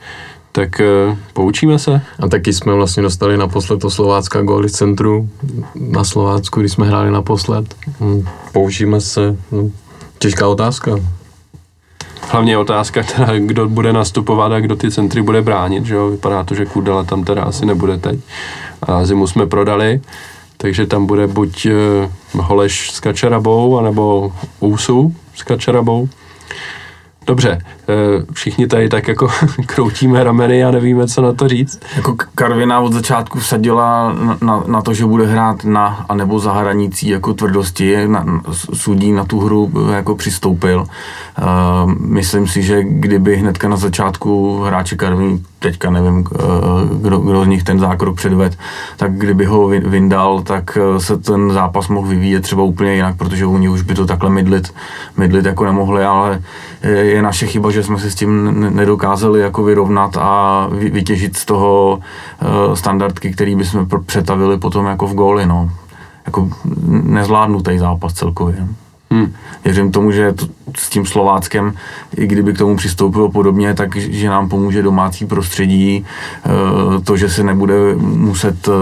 S1: tak uh, poučíme se.
S3: A taky jsme vlastně dostali naposled to Slovácka góly centru na Slovácku, když jsme hráli naposled. Hmm, poučíme se, no, těžká otázka.
S1: Hlavně je otázka, teda, kdo bude nastupovat a kdo ty centry bude bránit. Že jo? Vypadá to, že Kudela tam teda asi nebude teď. A zimu jsme prodali, takže tam bude buď uh, Holeš s Kačarabou, anebo Úsu s Kačarabou. Dobře, eh, všichni tady tak jako *laughs* kroutíme rameny a nevíme, co na to říct.
S2: Jako Karvina od začátku vsadila na, na, na to, že bude hrát na a nebo za hranicí jako tvrdosti, na, sudí na tu hru jako přistoupil. Uh, myslím si, že kdyby hnedka na začátku hráče Karviny, teďka nevím, uh, kdo, kdo z nich ten zákrok předved, tak kdyby ho vyndal, tak se ten zápas mohl vyvíjet třeba úplně jinak, protože oni už by to takhle mydlit, mydlit jako nemohli, ale je naše chyba, že jsme se s tím nedokázali jako vyrovnat a vytěžit z toho eh, standardky, který bychom přetavili potom jako v góly, no. Jako nezvládnutý zápas celkově. Hmm. Věřím tomu, že to, s tím Slováckem, i kdyby k tomu přistoupilo podobně, tak že nám pomůže domácí prostředí, eh, to, že se nebude muset eh,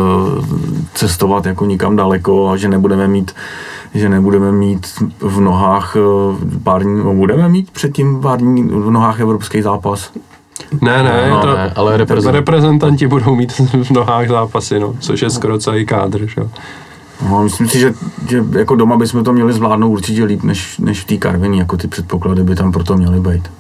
S2: cestovat jako nikam daleko a že nebudeme mít že nebudeme mít v nohách eh, pár dní, no budeme mít předtím pár dní v nohách evropský zápas.
S1: Ne, ne,
S3: no,
S1: to,
S3: ne ale reprezent...
S1: reprezentanti budou mít v nohách zápasy, no, což je skoro celý kádr. Že?
S2: No, myslím si, že, že jako doma bychom to měli zvládnout určitě líp než, než v té Karviní, jako ty předpoklady by tam proto měly být.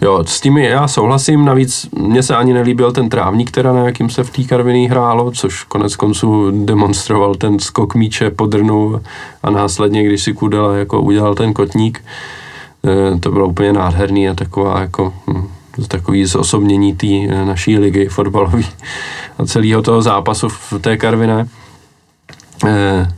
S1: Jo, s tím já souhlasím, navíc mně se ani nelíbil ten trávník, která na jakým se v té Karviní hrálo, což konec konců demonstroval ten skok míče po drnu a následně, když si Kudela jako udělal ten kotník, eh, to bylo úplně nádherný a taková jako hm, takový zosobnění té eh, naší ligy fotbalové a celého toho zápasu v té Karviné. Eh,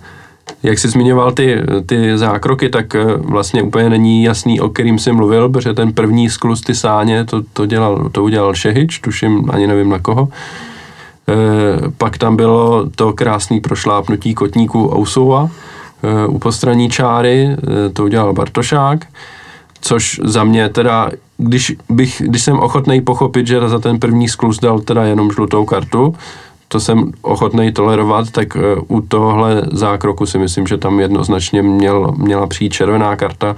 S1: jak jsi zmiňoval ty, ty zákroky, tak eh, vlastně úplně není jasný, o kterým jsi mluvil, protože ten první sklus ty sáně, to, to, dělal, to udělal Šehič, tuším, ani nevím na koho. E, pak tam bylo to krásné prošlápnutí kotníků Ousova e, u postraní čáry, e, to udělal Bartošák, což za mě teda, když, bych, když jsem ochotný pochopit, že za ten první sklus dal teda jenom žlutou kartu, to jsem ochotný tolerovat, tak eh, u tohle zákroku si myslím, že tam jednoznačně měl, měla přijít červená karta.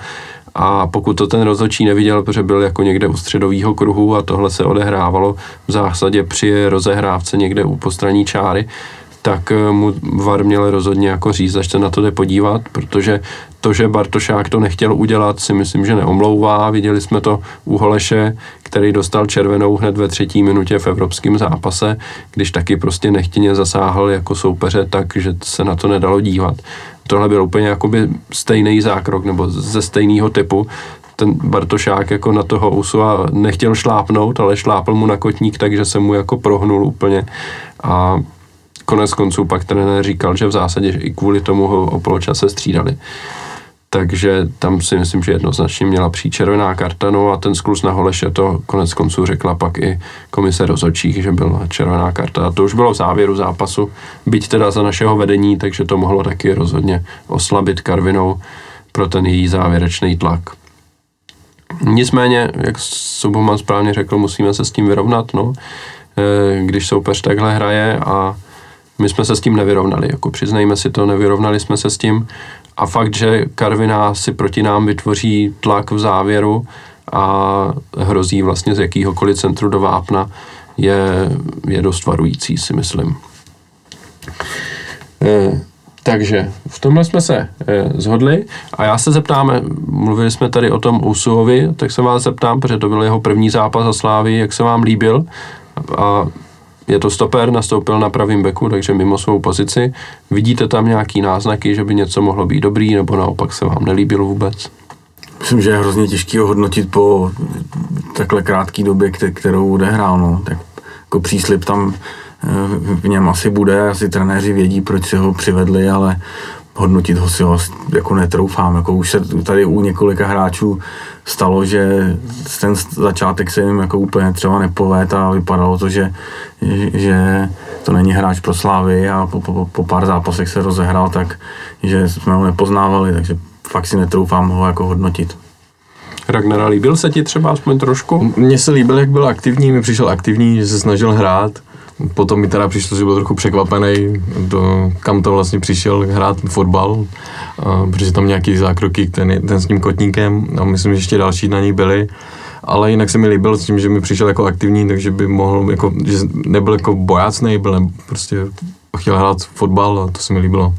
S1: A pokud to ten rozhodčí neviděl, protože byl jako někde u středového kruhu a tohle se odehrávalo v zásadě při rozehrávce někde u postraní čáry, tak eh, mu VAR měl rozhodně jako říct, až se na to jde podívat, protože to, že Bartošák to nechtěl udělat, si myslím, že neomlouvá. Viděli jsme to u Holeše, který dostal červenou hned ve třetí minutě v evropském zápase, když taky prostě nechtěně zasáhl jako soupeře, takže se na to nedalo dívat. Tohle byl úplně jakoby stejný zákrok nebo ze stejného typu, ten Bartošák jako na toho Usua nechtěl šlápnout, ale šlápl mu na kotník, takže se mu jako prohnul úplně a konec konců pak trenér říkal, že v zásadě i kvůli tomu ho o poločase střídali. Takže tam si myslím, že jednoznačně měla přijít červená karta, no a ten sklus na Holeše to konec konců řekla pak i komise rozhodčích, že byla červená karta. A to už bylo v závěru zápasu, byť teda za našeho vedení, takže to mohlo taky rozhodně oslabit Karvinou pro ten její závěrečný tlak. Nicméně, jak Suboman správně řekl, musíme se s tím vyrovnat, no. E, když soupeř takhle hraje a my jsme se s tím nevyrovnali, jako přiznejme si to, nevyrovnali jsme se s tím. A fakt, že Karviná si proti nám vytvoří tlak v závěru a hrozí vlastně z jakýhokoliv centru do vápna, je, je dost varující, si myslím. E, takže v tomhle jsme se e, zhodli. A já se zeptám, mluvili jsme tady o tom Usuovi, tak se vás zeptám, protože to byl jeho první zápas za Slávy, jak se vám líbil? A je to stoper, nastoupil na pravým beku, takže mimo svou pozici. Vidíte tam nějaký náznaky, že by něco mohlo být dobrý, nebo naopak se vám nelíbilo vůbec?
S2: Myslím, že je hrozně těžké ho hodnotit po takhle krátké době, kterou odehrál. No. Tak jako příslip tam eh, v něm asi bude, asi trenéři vědí, proč si ho přivedli, ale hodnotit ho si ho jako netroufám. Jako už se tady u několika hráčů stalo, že ten začátek se jim jako úplně třeba nepovét a vypadalo to, že, že to není hráč pro Slávy a po, po, po pár zápasech se rozehrál tak, že jsme ho nepoznávali, takže fakt si netroufám ho jako hodnotit.
S1: Ragnara, líbil se ti třeba aspoň trošku?
S3: Mně se líbil, jak byl aktivní, mi přišel aktivní, že se snažil hrát. Potom mi teda přišlo, že byl trochu překvapený, do, kam to vlastně přišel hrát fotbal, a, protože tam nějaký zákroky, ten, ten s tím kotníkem a myslím, že ještě další na něj byli. Ale jinak se mi líbil s tím, že mi přišel jako aktivní, takže by mohl, jako, že nebyl jako bojácný, byl ne, prostě chtěl hrát fotbal a to se mi líbilo.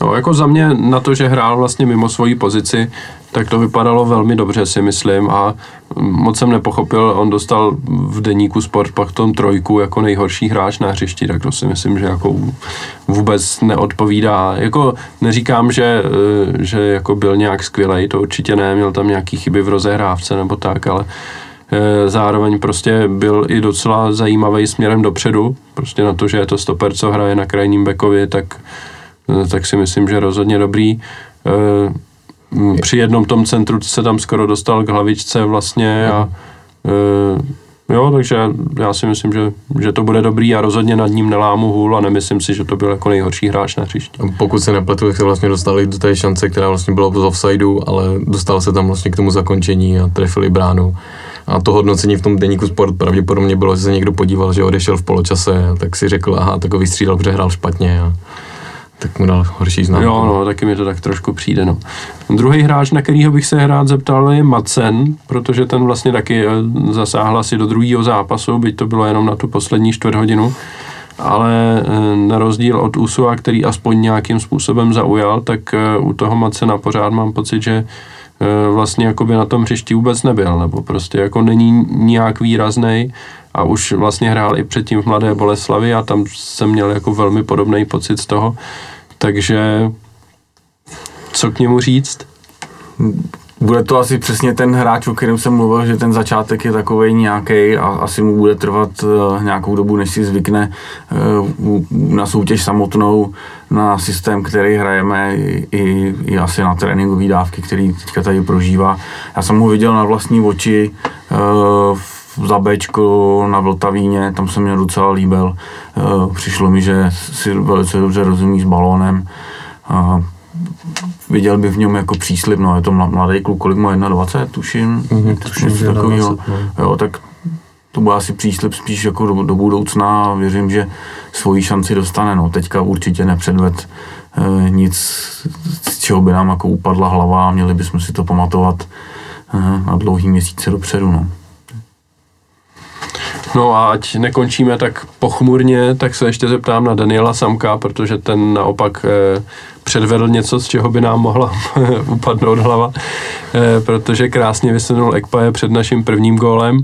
S1: No, jako za mě na to, že hrál vlastně mimo svoji pozici, tak to vypadalo velmi dobře, si myslím, a moc jsem nepochopil, on dostal v deníku Sport pak tom trojku jako nejhorší hráč na hřišti, tak to si myslím, že jako vůbec neodpovídá. Jako neříkám, že, eh, že jako byl nějak skvělej, to určitě ne, měl tam nějaký chyby v rozehrávce nebo tak, ale eh, zároveň prostě byl i docela zajímavý směrem dopředu, prostě na to, že je to stoper, co hraje na krajním bekovi, tak, eh, tak si myslím, že rozhodně dobrý při jednom tom centru se tam skoro dostal k hlavičce vlastně a e, jo, takže já si myslím, že, že to bude dobrý a rozhodně nad ním nelámu hůl a nemyslím si, že to byl jako nejhorší hráč na hřišti.
S3: Pokud se nepletu, tak se vlastně dostali do té šance, která vlastně byla z offsideu, ale dostal se tam vlastně k tomu zakončení a trefili bránu. A to hodnocení v tom deníku sport pravděpodobně bylo, že se někdo podíval, že odešel v poločase, tak si řekl, aha, takový střídal, přehrál špatně. A tak mu dal horší známku.
S1: Jo, no, taky mi to tak trošku přijde, no. Druhý hráč, na kterého bych se rád zeptal, je Macen, protože ten vlastně taky eh, zasáhl asi do druhého zápasu, byť to bylo jenom na tu poslední čtvrt hodinu, ale eh, na rozdíl od Usua, který aspoň nějakým způsobem zaujal, tak eh, u toho Macena pořád mám pocit, že vlastně jakoby na tom hřišti vůbec nebyl, nebo prostě jako není nijak výrazný a už vlastně hrál i předtím v Mladé Boleslavi a tam jsem měl jako velmi podobný pocit z toho, takže co k němu říct?
S2: Bude to asi přesně ten hráč, o kterém jsem mluvil, že ten začátek je takový nějaký a asi mu bude trvat uh, nějakou dobu, než si zvykne uh, na soutěž samotnou, na systém, který hrajeme, i, i asi na tréninkové dávky, který teďka tady prožívá. Já jsem ho viděl na vlastní oči uh, za Bčko na Vltavíně, tam se mě docela líbil. Přišlo mi, že si velice dobře rozumí s balónem viděl bych v něm jako příslib, no je to mladý kluk, kolik má 21, tuším,
S3: mm-hmm, tuším, že takovýho, 20,
S2: no. jo, tak to bude asi příslip spíš jako do, do budoucna a věřím, že svoji šanci dostane, no teďka určitě nepředved e, nic, z čeho by nám jako upadla hlava a měli bychom si to pamatovat e, na dlouhý měsíce dopředu, no.
S1: No a ať nekončíme tak pochmurně, tak se ještě zeptám na Daniela Samka, protože ten naopak eh, předvedl něco, z čeho by nám mohla *laughs* upadnout hlava, eh, protože krásně vysunul Ekpaje před naším prvním gólem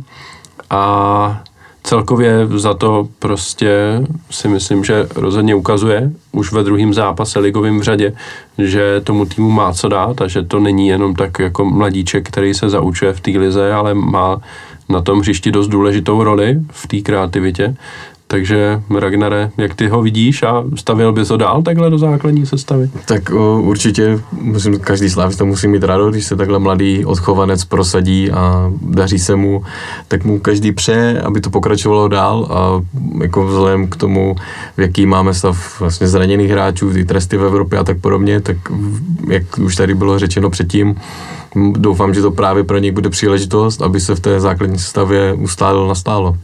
S1: a celkově za to prostě si myslím, že rozhodně ukazuje už ve druhém zápase ligovým v řadě, že tomu týmu má co dát a že to není jenom tak jako mladíček, který se zaučuje v té lize, ale má na tom hřišti dost důležitou roli v té kreativitě. Takže Ragnare, jak ty ho vidíš a stavil bys ho dál takhle do základní sestavy?
S3: Tak o, určitě, musím, každý slávista musí mít radost, když se takhle mladý odchovanec prosadí a daří se mu, tak mu každý přeje, aby to pokračovalo dál a jako vzhledem k tomu, v jaký máme stav vlastně zraněných hráčů, ty tresty v Evropě a tak podobně, tak jak už tady bylo řečeno předtím, doufám, že to právě pro něj bude příležitost, aby se v té základní sestavě ustálil nastálo.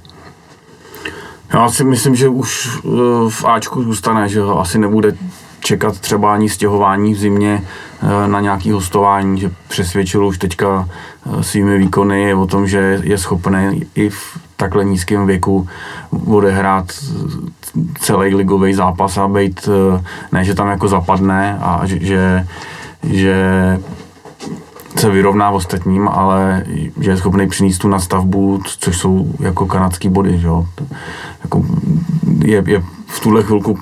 S2: Já si myslím, že už eh, v Ačku zůstane, že ho asi nebude čekat třeba ani stěhování v zimě eh, na nějaký hostování, že přesvědčil už teďka eh, svými výkony o tom, že je schopný i v takhle nízkém věku odehrát celý ligový zápas a být, ne, že tam jako zapadne a že, že se vyrovná ostatním, ale že je schopný přinést tu nastavbu, což jsou jako kanadský body, že jo. Jako je, je v tuhle chvilku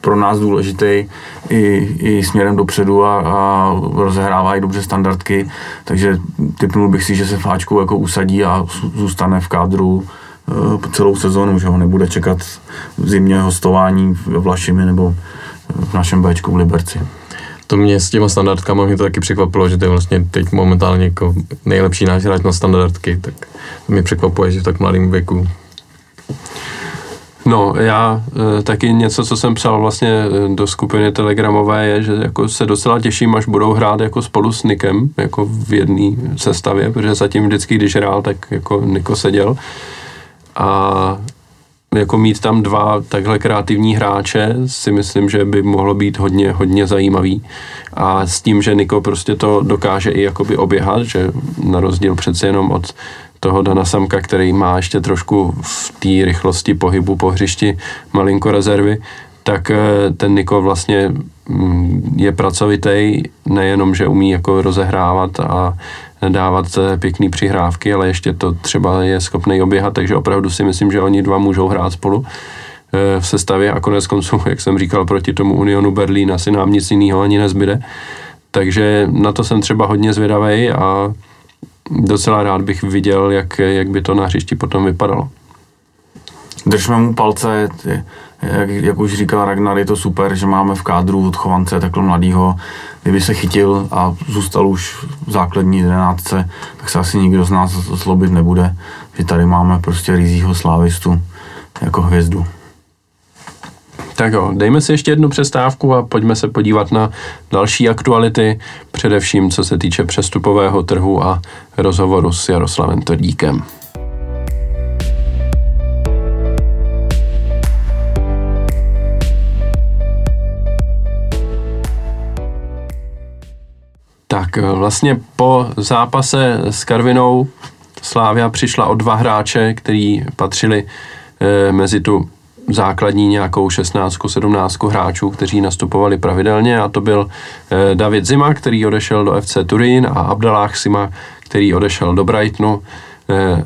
S2: pro nás důležitý i, i směrem dopředu a, a rozehrává i dobře standardky, takže typnul bych si, že se Fáčku jako usadí a zůstane v kádru uh, celou sezonu, že ho nebude čekat v zimě hostování v Vlašimi nebo v našem Bčku v Liberci
S3: to mě s těma standardkama mě to taky překvapilo, že to je vlastně teď momentálně jako nejlepší náš hráč na standardky, tak to mě překvapuje, že v tak mladém věku.
S1: No, já e, taky něco, co jsem psal vlastně e, do skupiny telegramové, je, že jako se docela těším, až budou hrát jako spolu s Nikem, jako v jedné sestavě, protože zatím vždycky, když hrál, tak jako Niko seděl. A jako mít tam dva takhle kreativní hráče si myslím, že by mohlo být hodně, hodně zajímavý. A s tím, že Niko prostě to dokáže i jakoby oběhat, že na rozdíl přece jenom od toho Dana Samka, který má ještě trošku v té rychlosti pohybu po hřišti malinko rezervy, tak eh, ten Niko vlastně mm, je pracovitý, nejenom, že umí jako rozehrávat a dávat eh, pěkný přihrávky, ale ještě to třeba je schopný oběhat, takže opravdu si myslím, že oni dva můžou hrát spolu v sestavě a konec konců, *laughs* jak jsem říkal, proti tomu Unionu Berlín asi nám nic jiného ani nezbyde. Takže na to jsem třeba hodně zvědavý a docela rád bych viděl, jak, jak by to na hřišti potom vypadalo.
S2: Držme mu palce, jak, jak už říkal Ragnar, je to super, že máme v kádru odchovance takhle mladýho. Kdyby se chytil a zůstal už v základní jedenáctce, tak se asi nikdo z nás zlobit nebude, že tady máme prostě rizího slávistu jako hvězdu.
S1: Tak jo, dejme si ještě jednu přestávku a pojďme se podívat na další aktuality, především co se týče přestupového trhu a rozhovoru s Jaroslavem Tordíkem. Tak vlastně po zápase s Karvinou Slávia přišla o dva hráče, který patřili e, mezi tu základní nějakou 16, 17 hráčů, kteří nastupovali pravidelně a to byl e, David Zima, který odešel do FC Turín a Abdallah Sima, který odešel do Brightonu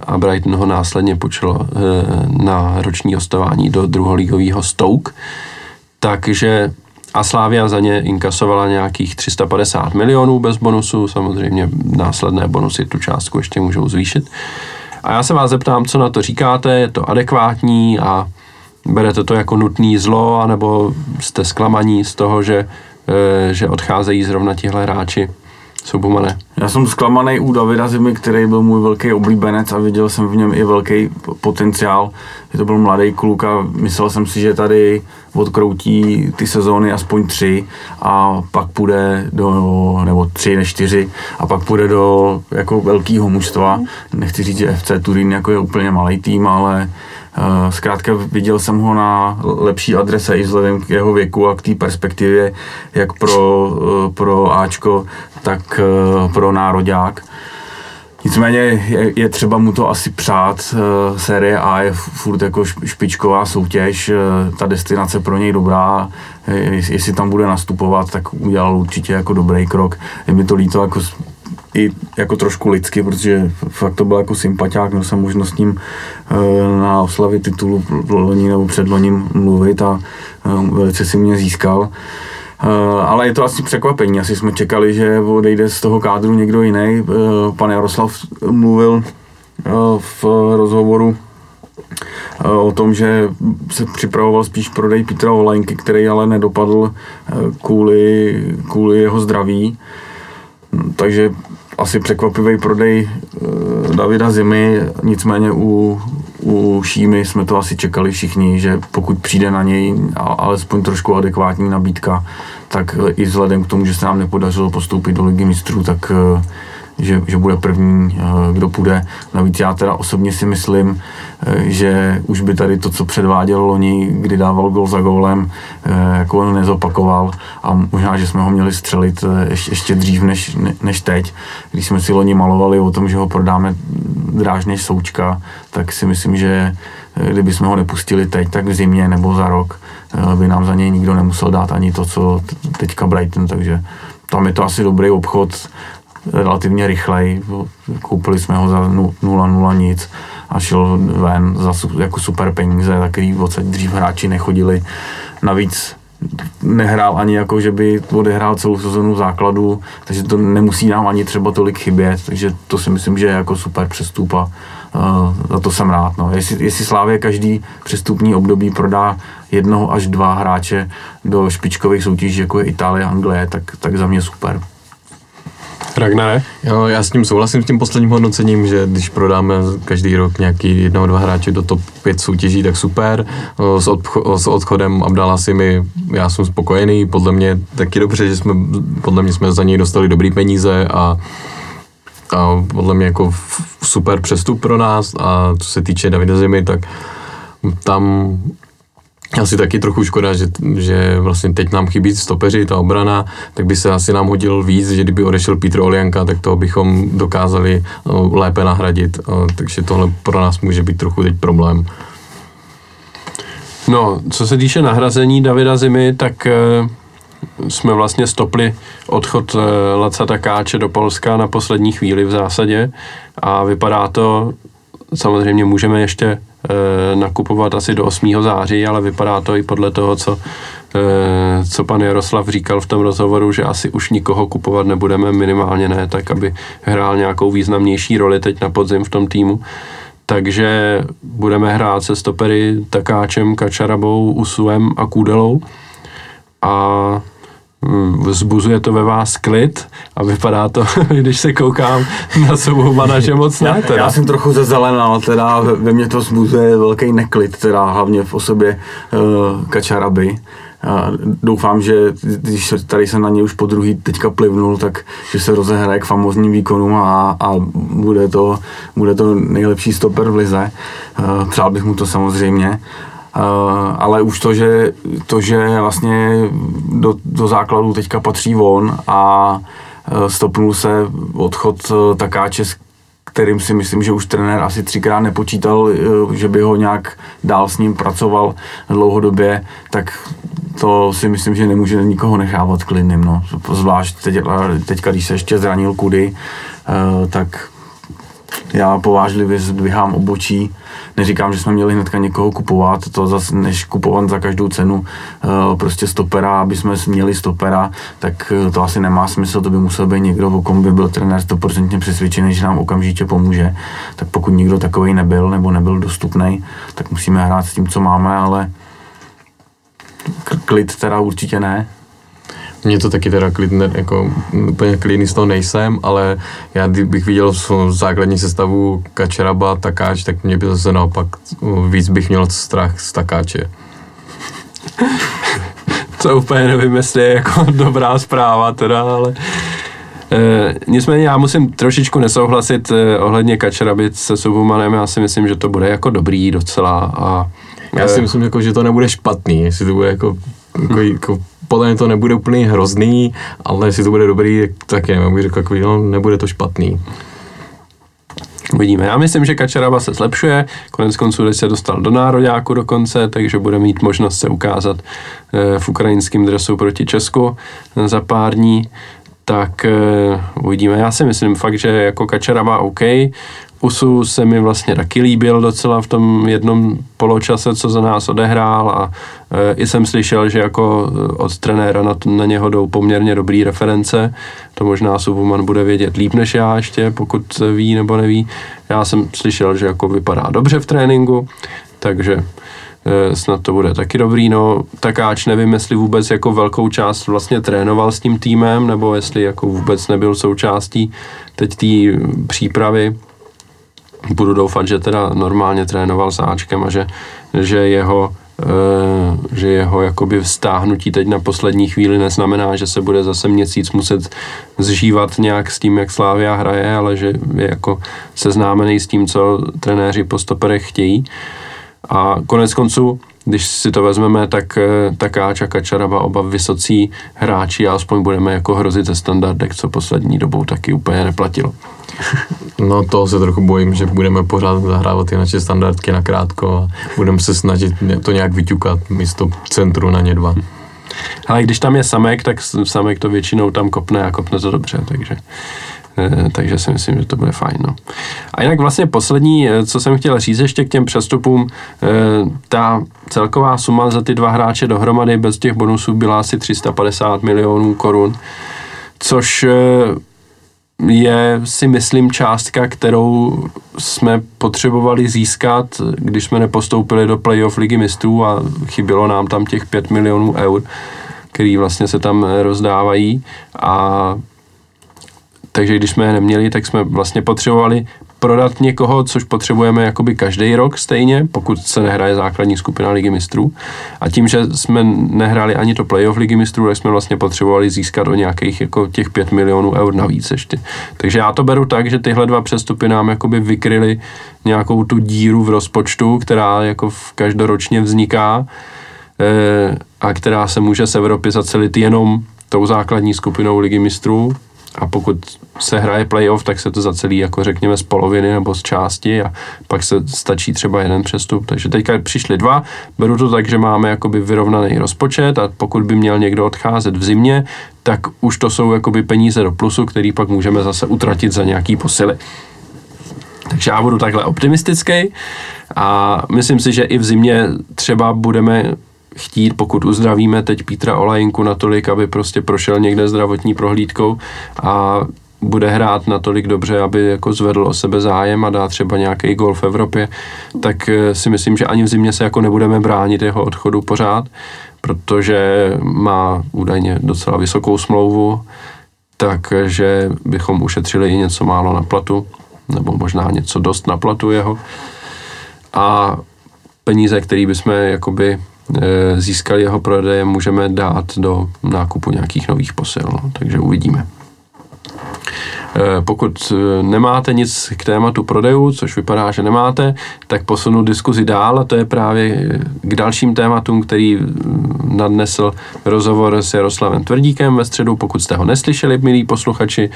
S1: a Brighton ho následně počil na roční hostování do druholigového Stoke. Takže a Slávia za ně inkasovala nějakých 350 milionů bez bonusu, samozřejmě následné bonusy tu částku ještě můžou zvýšit. A já se vás zeptám, co na to říkáte, je to adekvátní a berete to jako nutný zlo, anebo jste zklamaní z toho, že, eh, že odcházejí zrovna tihle hráči? Subumane.
S2: Já jsem zklamaný u Davida Zimy, který byl můj velký oblíbenec a viděl jsem v něm i velký potenciál. Že to byl mladý kluk a myslel jsem si, že tady odkroutí ty sezóny aspoň tři a pak půjde do, nebo tři než čtyři a pak půjde do jako velkého mužstva. Nechci říct, že FC Turín jako je úplně malý tým, ale zkrátka viděl jsem ho na lepší adrese i vzhledem k jeho věku a k té perspektivě, jak pro, eh, pro Ačko, tak eh, pro nároďák. Nicméně je, je třeba mu to asi přát. Série A je furt jako špičková soutěž, ta destinace pro něj dobrá. Jestli tam bude nastupovat, tak udělal určitě jako dobrý krok. Je mi to líto jako i jako trošku lidsky, protože fakt to byl jako sympatiák, měl jsem možnost s ním eh, na oslavě titulu loni nebo předloním mluvit a eh, velice si mě získal. Eh, ale je to asi překvapení, asi jsme čekali, že odejde z toho kádru někdo jiný. Pan Jaroslav mluvil v rozhovoru o tom, že se připravoval spíš prodej Petra Olajnky, který ale nedopadl kvůli, kvůli jeho zdraví. Takže asi překvapivý prodej uh, Davida Zimy, nicméně u, u Šímy jsme to asi čekali všichni, že pokud přijde na něj alespoň trošku adekvátní nabídka, tak i vzhledem k tomu, že se nám nepodařilo postoupit do ligy mistrů, tak uh, že, že bude první, eh, kdo půjde. Navíc já teda osobně si myslím, eh, že už by tady to, co předváděl loni, kdy dával gol za gólem, eh, jako on nezopakoval a možná, že jsme ho měli střelit ještě, ještě dřív než, než teď. Když jsme si loni malovali o tom, že ho prodáme dráž než součka, tak si myslím, že kdyby jsme ho nepustili teď, tak v zimě nebo za rok by nám za něj nikdo nemusel dát ani to, co teďka Brighton, takže tam je to asi dobrý obchod relativně rychlej. Koupili jsme ho za 0,0 nic a šel ven za jako super peníze, za který odsaď dřív hráči nechodili. Navíc nehrál ani jako, že by odehrál celou sezonu v základu, takže to nemusí nám ani třeba tolik chybět, takže to si myslím, že je jako super přestup a uh, za to jsem rád. No. Jestli, jestli Slávě každý přestupní období prodá jednoho až dva hráče do špičkových soutěží, jako je Itálie Anglie, tak, tak za mě super.
S1: Ragnare?
S3: Jo, já s tím souhlasím s tím posledním hodnocením, že když prodáme každý rok nějaký jednoho, dva hráče do top 5 soutěží, tak super. S, odcho- s odchodem Abdala mi, já jsem spokojený, podle mě taky dobře, že jsme, podle mě jsme za něj dostali dobrý peníze a a podle mě jako super přestup pro nás a co se týče Davida Zimy, tak tam asi taky trochu škoda, že, že vlastně teď nám chybí stopeři, ta obrana, tak by se asi nám hodil víc, že kdyby odešel Petr Olianka, tak to bychom dokázali no, lépe nahradit, takže tohle pro nás může být trochu teď problém.
S1: No, co se týče nahrazení Davida Zimy, tak jsme vlastně stopli odchod eh, Laca Takáče do Polska na poslední chvíli v zásadě a vypadá to, samozřejmě můžeme ještě eh, nakupovat asi do 8. září, ale vypadá to i podle toho, co, eh, co pan Jaroslav říkal v tom rozhovoru, že asi už nikoho kupovat nebudeme, minimálně ne, tak aby hrál nějakou významnější roli teď na podzim v tom týmu. Takže budeme hrát se stopery Takáčem, Kačarabou, Usuem a Kůdelou a vzbuzuje to ve vás klid a vypadá to, *laughs* když se koukám na Subhumana, že moc ne.
S2: Teda. Já jsem trochu zezelenal, teda ve, mně to vzbuzuje velký neklid, teda hlavně v osobě uh, Kačaraby. A doufám, že když tady jsem na něj už po druhý teďka plivnul, tak že se rozehraje k famozním výkonům a, a bude, to, bude to nejlepší stoper v lize. Uh, přál bych mu to samozřejmě. Ale už to, že, to, že vlastně do, do základu teďka patří on a uh, stopnul se odchod uh, takáče, s kterým si myslím, že už trenér asi třikrát nepočítal, že by ho nějak dál s ním pracoval dlouhodobě, tak to si myslím, že nemůže nikoho nechávat klidným. No. Zvlášť teď, teďka, když se ještě zranil kudy, tak já povážlivě zdvihám obočí. Neříkám, že jsme měli hnedka někoho kupovat, to zase než kupovat za každou cenu eh, prostě stopera, aby jsme měli stopera, tak eh, to asi nemá smysl, to by musel být někdo, o kom by byl trenér 100% přesvědčený, že nám okamžitě pomůže. Tak pokud nikdo takový nebyl nebo nebyl dostupný, tak musíme hrát s tím, co máme, ale klid teda určitě ne.
S3: Mně to taky teda klidne, jako úplně klidný z toho nejsem, ale já bych viděl v základní sestavu Kačeraba, Takáč, tak mě by zase naopak víc bych měl strach z Takáče. *laughs*
S1: to úplně nevím, jestli je jako *laughs* dobrá zpráva teda, ale E, nicméně já musím trošičku nesouhlasit e, ohledně Kačeraby se Subhumanem, já si myslím, že to bude jako dobrý docela a
S3: já si myslím, jako, že to nebude špatný, jestli to bude jako, jako, jako podle mě to nebude úplně hrozný, ale jestli to bude dobrý, tak nevím, bych řekl, jako, no, nebude to špatný.
S1: Uvidíme. Já myslím, že Kačaraba se zlepšuje, konec konců se dostal do nároďáku dokonce, takže bude mít možnost se ukázat eh, v ukrajinském dresu proti Česku za pár dní tak uh, uvidíme. Já si myslím fakt, že jako Kačaraba OK, Usu se mi vlastně taky líbil docela v tom jednom poločase, co za nás odehrál a e, i jsem slyšel, že jako e, od trenéra na, na něho jdou poměrně dobrý reference. To možná Subuman bude vědět líp než já ještě, pokud ví nebo neví. Já jsem slyšel, že jako vypadá dobře v tréninku, takže e, snad to bude taky dobrý, no takáč nevím, jestli vůbec jako velkou část vlastně trénoval s tím týmem, nebo jestli jako vůbec nebyl součástí teď té přípravy, budu doufat, že teda normálně trénoval s Ačkem a že, že jeho e, že jeho jakoby vztáhnutí teď na poslední chvíli neznamená, že se bude zase měsíc muset zžívat nějak s tím, jak Slávia hraje, ale že je jako seznámený s tím, co trenéři po stoperech chtějí. A konec konců, když si to vezmeme, tak eh, Takáč a Kačaraba, oba vysocí hráči a aspoň budeme jako hrozit ze standardek, co poslední dobou taky úplně neplatilo.
S3: No to se trochu bojím, že budeme pořád zahrávat ty naše standardky na krátko a budeme se snažit to nějak vyťukat místo centru na ně dva.
S1: Ale když tam je Samek, tak Samek to většinou tam kopne a kopne to dobře, takže eh, takže si myslím, že to bude fajn. No. A jinak vlastně poslední, eh, co jsem chtěl říct ještě k těm přestupům, eh, ta celková suma za ty dva hráče dohromady bez těch bonusů byla asi 350 milionů korun, což je si myslím částka, kterou jsme potřebovali získat, když jsme nepostoupili do playoff ligy mistrů a chybělo nám tam těch 5 milionů eur, který vlastně se tam rozdávají. A takže když jsme je neměli, tak jsme vlastně potřebovali prodat někoho, což potřebujeme jakoby každý rok stejně, pokud se nehraje základní skupina ligy mistrů. A tím, že jsme nehráli ani to playoff ligy mistrů, tak jsme vlastně potřebovali získat o nějakých jako těch 5 milionů eur navíc ještě. Takže já to beru tak, že tyhle dva přestupy nám jakoby vykryly nějakou tu díru v rozpočtu, která jako v každoročně vzniká e, a která se může z Evropy zacelit jenom tou základní skupinou ligy mistrů a pokud se hraje playoff, tak se to zacelí jako řekněme z poloviny nebo z části a pak se stačí třeba jeden přestup. Takže teďka přišli dva, beru to tak, že máme jakoby vyrovnaný rozpočet a pokud by měl někdo odcházet v zimě, tak už to jsou jakoby peníze do plusu, který pak můžeme zase utratit za nějaký posily. Takže já budu takhle optimistický a myslím si, že i v zimě třeba budeme chtít, pokud uzdravíme teď Pítra Olajinku natolik, aby prostě prošel někde zdravotní prohlídkou a bude hrát natolik dobře, aby jako zvedl o sebe zájem a dá třeba nějaký gol v Evropě, tak eh, si myslím, že ani v zimě se jako nebudeme bránit jeho odchodu pořád, protože má údajně docela vysokou smlouvu, takže bychom ušetřili i něco málo na platu, nebo možná něco dost na platu jeho. A peníze, které bychom jakoby získali jeho prodeje, můžeme dát do nákupu nějakých nových posil. No. Takže uvidíme. Eh, pokud eh, nemáte nic k tématu prodejů, což vypadá, že nemáte, tak posunu diskuzi dál a to je právě k dalším tématům, který mm, nadnesl rozhovor s Jaroslavem Tvrdíkem ve středu. Pokud jste ho neslyšeli, milí posluchači,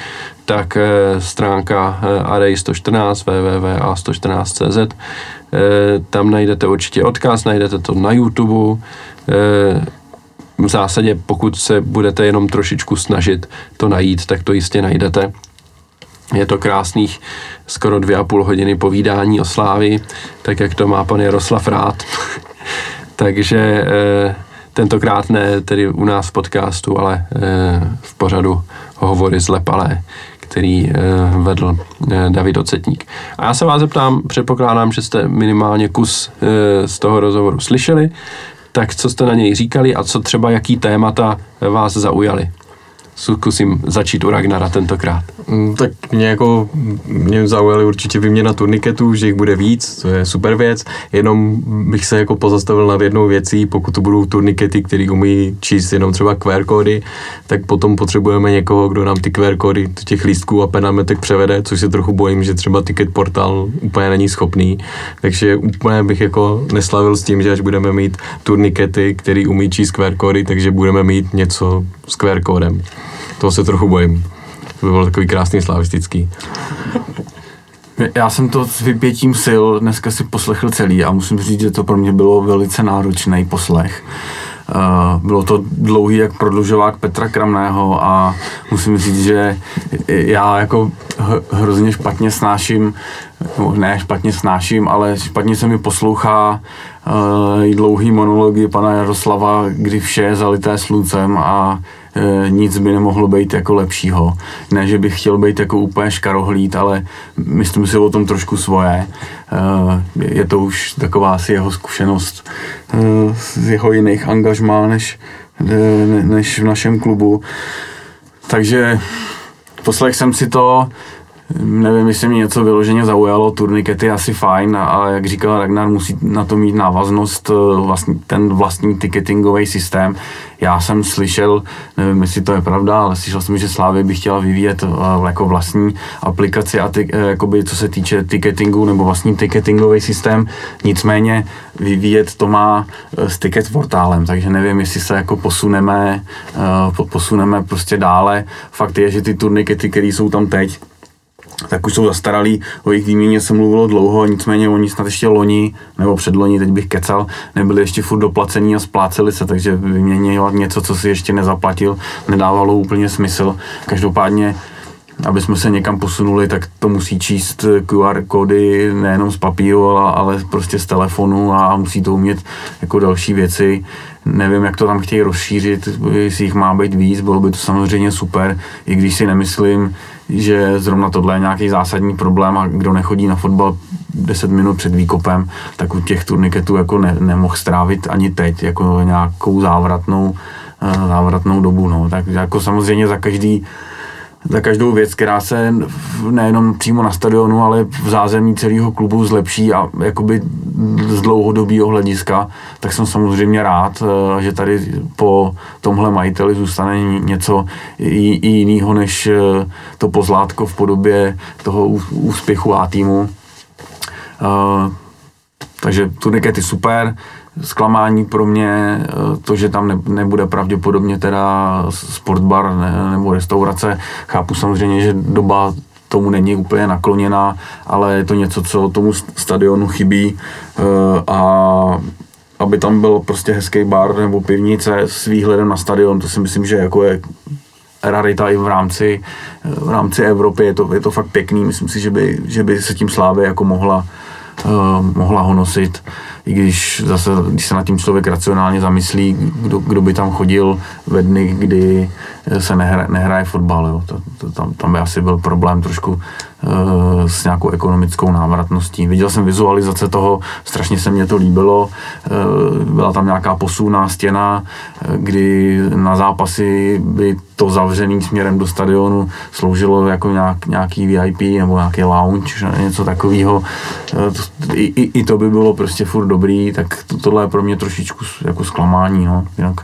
S1: tak stránka Array 114 www.a114.cz Eh, tam najdete určitě odkaz, najdete to na YouTube. Eh, v zásadě, pokud se budete jenom trošičku snažit to najít, tak to jistě najdete. Je to krásných skoro dvě a půl hodiny povídání o Slávi, tak jak to má pan Jaroslav rád. *laughs* Takže eh, tentokrát ne tedy u nás v podcastu, ale v pořadu hovory z Lepalé, který eh, vedl eh, David Ocetník. A já se vás zeptám, předpokládám, že jste minimálně kus eh, z toho rozhovoru slyšeli, tak co jste na něj říkali a co třeba jaký témata vás zaujaly? zkusím začít u Ragnara tentokrát.
S3: Mm, tak mě jako, mě zaujaly určitě vyměna turniketů, že jich bude víc, to je super věc, jenom bych se jako pozastavil nad jednou věcí, pokud to budou turnikety, které umí číst jenom třeba QR kódy, tak potom potřebujeme někoho, kdo nám ty QR kódy těch lístků a penametek převede, což se trochu bojím, že třeba ticket portál úplně není schopný, takže úplně bych jako neslavil s tím, že až budeme mít turnikety, který umí číst QR kódy, takže budeme mít něco s QR kódem. Toho se trochu bojím. To by bylo takový krásný slavistický.
S2: Já jsem to s vypětím sil dneska si poslechl celý a musím říct, že to pro mě bylo velice náročný poslech. Uh, bylo to dlouhý jak prodlužovák Petra Kramného a musím říct, že já jako hrozně špatně snáším, ne špatně snáším, ale špatně se mi poslouchá uh, dlouhý monology pana Jaroslava, kdy vše je zalité sluncem a nic by nemohlo být jako lepšího. Ne, že bych chtěl být jako úplně škarohlíd, ale myslím si o tom trošku svoje. E, je to už taková asi jeho zkušenost e, z jeho jiných angažmá než, než v našem klubu. Takže poslech jsem si to, nevím, jestli mě něco vyloženě zaujalo, turnikety asi fajn, ale jak říkal Ragnar, musí na to mít návaznost e, vlastní, ten vlastní ticketingový systém. Já jsem slyšel, nevím, jestli to je pravda, ale slyšel jsem, že Slávy by chtěla vyvíjet uh, jako vlastní aplikaci a ty, uh, jakoby, co se týče ticketingu nebo vlastní ticketingový systém. Nicméně vyvíjet to má s ticket portálem, takže nevím, jestli se jako posuneme, posuneme prostě dále. Fakt je, že ty turnikety, které jsou tam teď, tak už jsou zastaralí, o jejich výměně se mluvilo dlouho, nicméně oni snad ještě loni, nebo předloni, teď bych kecal, nebyli ještě furt doplacení a spláceli se, takže vyměňovat něco, co si ještě nezaplatil, nedávalo úplně smysl. Každopádně aby jsme se někam posunuli, tak to musí číst QR kódy nejenom z papíru, ale prostě z telefonu a musí to umět jako další věci. Nevím, jak to tam chtějí rozšířit, jestli jich má být víc, bylo by to samozřejmě super, i když si nemyslím, že zrovna tohle je nějaký zásadní problém a kdo nechodí na fotbal 10 minut před výkopem, tak u těch turniketů jako ne, nemohl strávit ani teď jako nějakou závratnou, eh, závratnou dobu. No. Tak jako samozřejmě za každý za každou věc, která se nejenom přímo na stadionu, ale v zázemí celého klubu zlepší a jakoby z dlouhodobého hlediska, tak jsem samozřejmě rád, eh, že tady po tomhle majiteli zůstane něco i, jiného než eh, to pozlátko v podobě toho úspěchu A týmu. Uh, takže je super, zklamání pro mě to, že tam ne, nebude pravděpodobně teda sportbar ne, nebo restaurace. Chápu samozřejmě, že doba tomu není úplně nakloněná, ale je to něco, co tomu stadionu chybí a aby tam byl prostě hezký bar nebo pivnice s výhledem na stadion, to si myslím, že jako je rarita i v rámci, v rámci Evropy, je to, je to fakt pěkný, myslím si, že by, že by se tím Slávě jako mohla, uh, mohla honosit, i když zase, když se nad tím člověk racionálně zamyslí, kdo, kdo by tam chodil ve dny, kdy se nehraje, nehraje fotbal, jo. To, to, tam, tam by asi byl problém trošku s nějakou ekonomickou návratností. Viděl jsem vizualizace toho, strašně se mně to líbilo. Eh, byla tam nějaká posuná stěna, eh, kdy na zápasy by to zavřený směrem do stadionu sloužilo jako nějak, nějaký VIP nebo nějaký lounge, něco takového. I, i, I to by bylo prostě furt dobrý, tak to, tohle je pro mě trošičku jako zklamání. No. Jinak,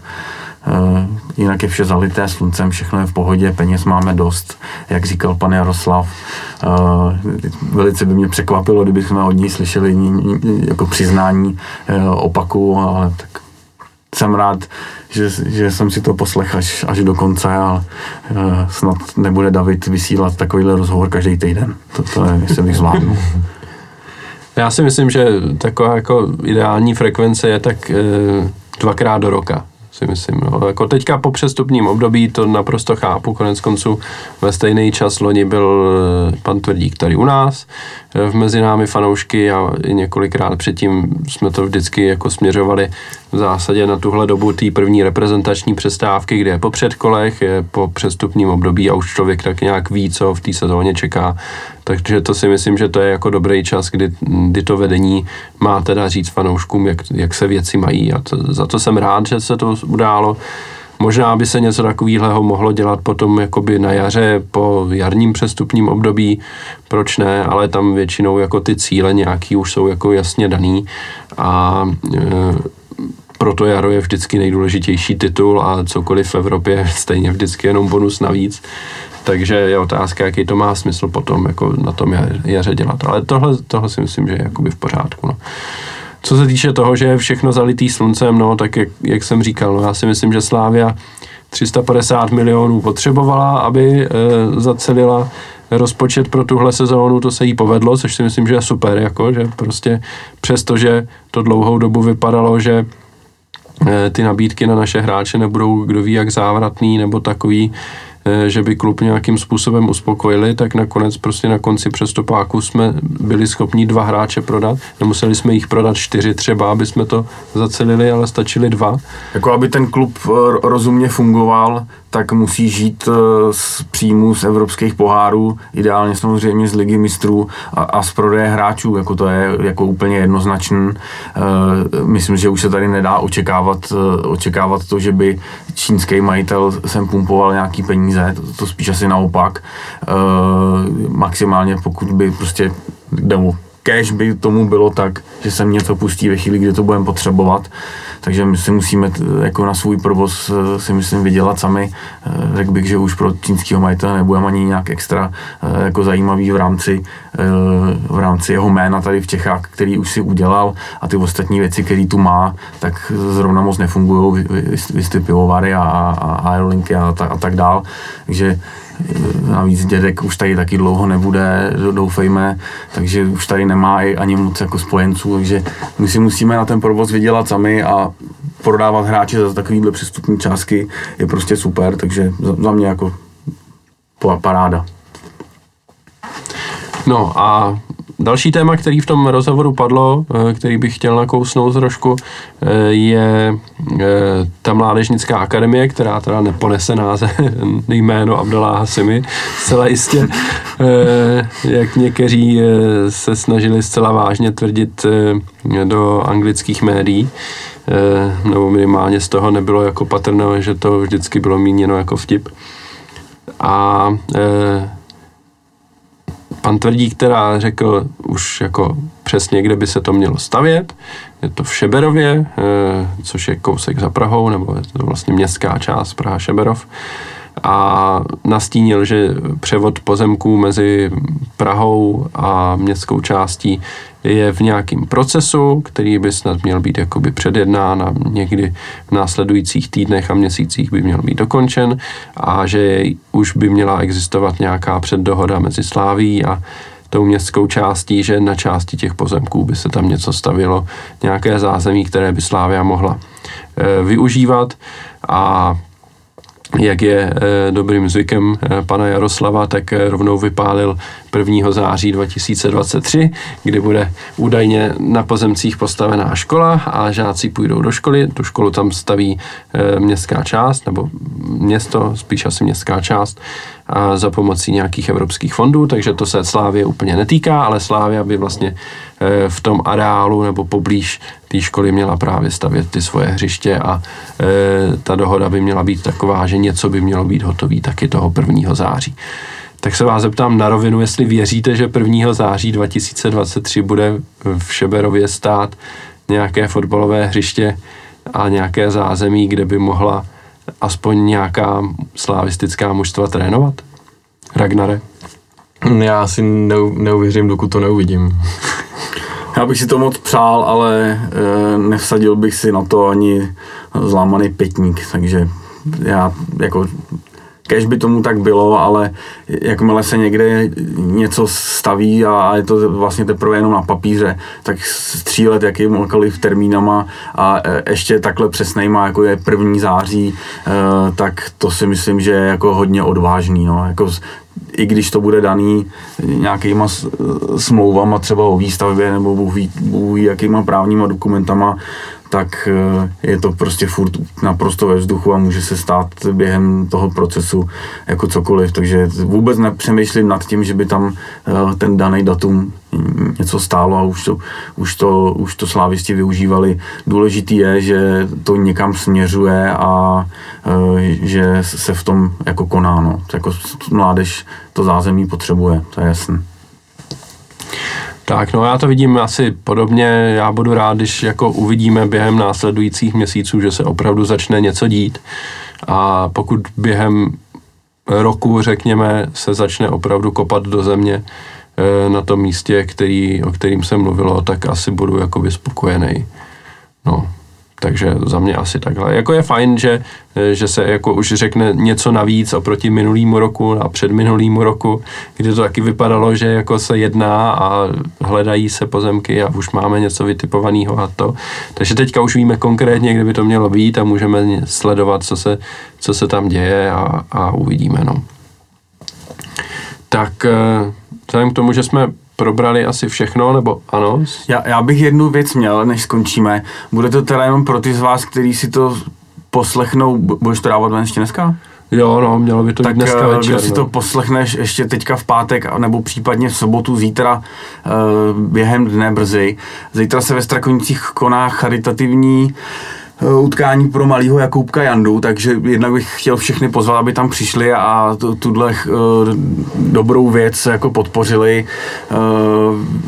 S2: jinak je vše zalité sluncem, všechno je v pohodě, peněz máme dost, jak říkal pan Jaroslav. Uh, velice by mě překvapilo, kdybychom od ní slyšeli jako přiznání uh, opaku, ale tak jsem rád, že, že jsem si to poslech až, až do konce a snad nebude David vysílat takovýhle rozhovor každý týden. To, to je, jestli bych zvládnu. *laughs*
S1: Já si myslím, že taková jako ideální frekvence je tak uh, dvakrát do roka si myslím. No. Jako teďka po přestupním období to naprosto chápu, konec konců ve stejný čas loni byl eh, pan Tvrdík tady u nás, eh, v mezi námi fanoušky a několikrát předtím jsme to vždycky jako směřovali v zásadě na tuhle dobu té první reprezentační přestávky, kde je po předkolech, je po přestupním období a už člověk tak nějak ví, co v té sezóně čeká. Takže to si myslím, že to je jako dobrý čas, kdy, kdy to vedení má teda říct fanouškům, jak, jak se věci mají a to, za to jsem rád, že se to událo. Možná by se něco takového mohlo dělat potom jakoby na jaře po jarním přestupním období, proč ne, ale tam většinou jako ty cíle nějaký už jsou jako jasně daný a e, proto jaro je vždycky nejdůležitější titul a cokoliv v Evropě stejně vždycky jenom bonus navíc. Takže je otázka, jaký to má smysl potom jako na tom jaře dělat. Ale tohle, tohle si myslím, že je jakoby v pořádku. No. Co se týče toho, že je všechno zalitý sluncem, no, tak jak, jak jsem říkal, no, já si myslím, že Slávia 350 milionů potřebovala, aby e, zacelila rozpočet pro tuhle sezónu, to se jí povedlo, což si myslím, že je super, jako, že prostě přesto, že to dlouhou dobu vypadalo, že ty nabídky na naše hráče nebudou kdo ví jak závratný nebo takový, Eh, že by klub nějakým způsobem uspokojili, tak nakonec prostě na konci přestupáku jsme byli schopni dva hráče prodat. Nemuseli jsme jich prodat čtyři třeba, aby jsme to zacelili, ale stačili dva.
S2: Jako aby ten klub eh, rozumně fungoval, tak musí žít eh, z příjmů z evropských pohárů, ideálně samozřejmě z ligy mistrů a, a z prodeje hráčů, jako to je jako úplně jednoznačný. Myslím, že už se tady nedá očekávat, očekávat to, že by čínský majitel sem pumpoval nějaký peníze to, to spíš asi naopak. Maximálně pokud by prostě cash by tomu bylo tak, že se něco pustí ve chvíli, kdy to budeme potřebovat. Takže my si musíme jako na svůj provoz eh, si myslím vydělat sami. Eh, řekl bych, že už pro čínského majitele nebudeme ani nějak extra jako zajímavý v rámci, v rámci jeho jména tady v Čechách, který už si udělal a ty ostatní věci, které tu má, tak zrovna moc nefungují, vy, pivovary a, a, a aerolinky a, ta, a tak dál. Takže Navíc dědek už tady taky dlouho nebude, doufejme, takže už tady nemá ani moc jako spojenců, takže my si musíme na ten provoz vydělat sami a prodávat hráče za takovýhle přestupní částky je prostě super, takže za mě jako paráda.
S1: No a Další téma, který v tom rozhovoru padlo, eh, který bych chtěl nakousnout trošku, eh, je eh, ta mládežnická akademie, která teda neponese název *laughs* jméno Abdalá Hasimi, zcela jistě, jak někteří se snažili zcela vážně tvrdit do anglických médií, nebo minimálně z toho nebylo jako patrné, že to vždycky bylo míněno jako vtip. A pan Tvrdík která řekl už jako přesně, kde by se to mělo stavět. Je to v Šeberově, eh, což je kousek za Prahou, nebo je to vlastně městská část Praha Šeberov. A nastínil, že převod pozemků mezi Prahou a městskou částí je v nějakém procesu, který by snad měl být jakoby předjednán a někdy v následujících týdnech a měsících by měl být dokončen a že už by měla existovat nějaká předdohoda mezi Sláví a tou městskou částí, že na části těch pozemků by se tam něco stavilo, nějaké zázemí, které by Slávia mohla e, využívat. A jak je e, dobrým zvykem e, pana Jaroslava, tak e, rovnou vypálil 1. září 2023, kdy bude údajně na pozemcích postavená škola a žáci půjdou do školy. Tu školu tam staví městská část, nebo město, spíš asi městská část, a za pomocí nějakých evropských fondů, takže to se Slávě úplně netýká, ale Slávia by vlastně v tom areálu nebo poblíž té školy měla právě stavět ty svoje hřiště a ta dohoda by měla být taková, že něco by mělo být hotový taky toho 1. září. Tak se vás zeptám na rovinu, jestli věříte, že 1. září 2023 bude v Šeberově stát nějaké fotbalové hřiště a nějaké zázemí, kde by mohla aspoň nějaká slavistická mužstva trénovat? Ragnare?
S3: Já si neuvěřím, dokud to neuvidím.
S2: Já bych si to moc přál, ale e, nevsadil bych si na to ani zlámaný pětník, takže já jako Kež by tomu tak bylo, ale jakmile se někde něco staví a je to vlastně teprve jenom na papíře, tak střílet jakýmkoliv termínama a e, ještě takhle přesnejma, jako je první září, e, tak to si myslím, že je jako hodně odvážný. No. Jako i když to bude daný nějakýma smlouvama třeba o výstavbě nebo bůh ví, bůh ví jakýma právníma dokumentama, tak eh, je to prostě furt naprosto ve vzduchu a může se stát během toho procesu jako cokoliv, takže vůbec nepřemýšlím nad tím, že by tam eh, ten daný datum něco stálo a už to, už to, už to slávisti využívali. Důležitý je, že to někam směřuje a eh, že se v tom jako koná. No. Jako mládež to zázemí potřebuje, to je jasné.
S1: Tak, no já to vidím asi podobně. Já budu rád, když jako uvidíme během následujících měsíců, že se opravdu začne něco dít. A pokud během roku, řekněme, se začne opravdu kopat do země eh, na tom místě, který, o kterým se mluvilo, tak asi budu jakoby spokojený. No, takže za mě asi takhle. Jako je fajn, že, že se jako už řekne něco navíc oproti minulýmu roku a před minulýmu roku, kdy to taky vypadalo, že jako se jedná a hledají se pozemky a už máme něco vytipovaného a to. Takže teďka už víme konkrétně, kde by to mělo být a můžeme sledovat, co se, co se tam děje a, a uvidíme. No. Tak eh, vzhledem k tomu, že jsme probrali asi všechno, nebo ano?
S2: Já, já bych jednu věc měl, než skončíme. Bude to teda jenom pro ty z vás, kteří si to poslechnou, budeš to dávat ještě dneska?
S1: Jo, no, mělo by to
S2: tak,
S1: být dneska
S2: eh,
S1: večer.
S2: Tak si
S1: no.
S2: to poslechneš ještě teďka v pátek, nebo případně v sobotu, zítra, uh, během dne brzy. Zítra se ve Strakonicích koná charitativní Eh, utkání pro malého Jakoubka Jandu, takže jednak bych chtěl všechny pozvat, aby tam přišli a tuhle uh, dobrou věc jako podpořili. Uh,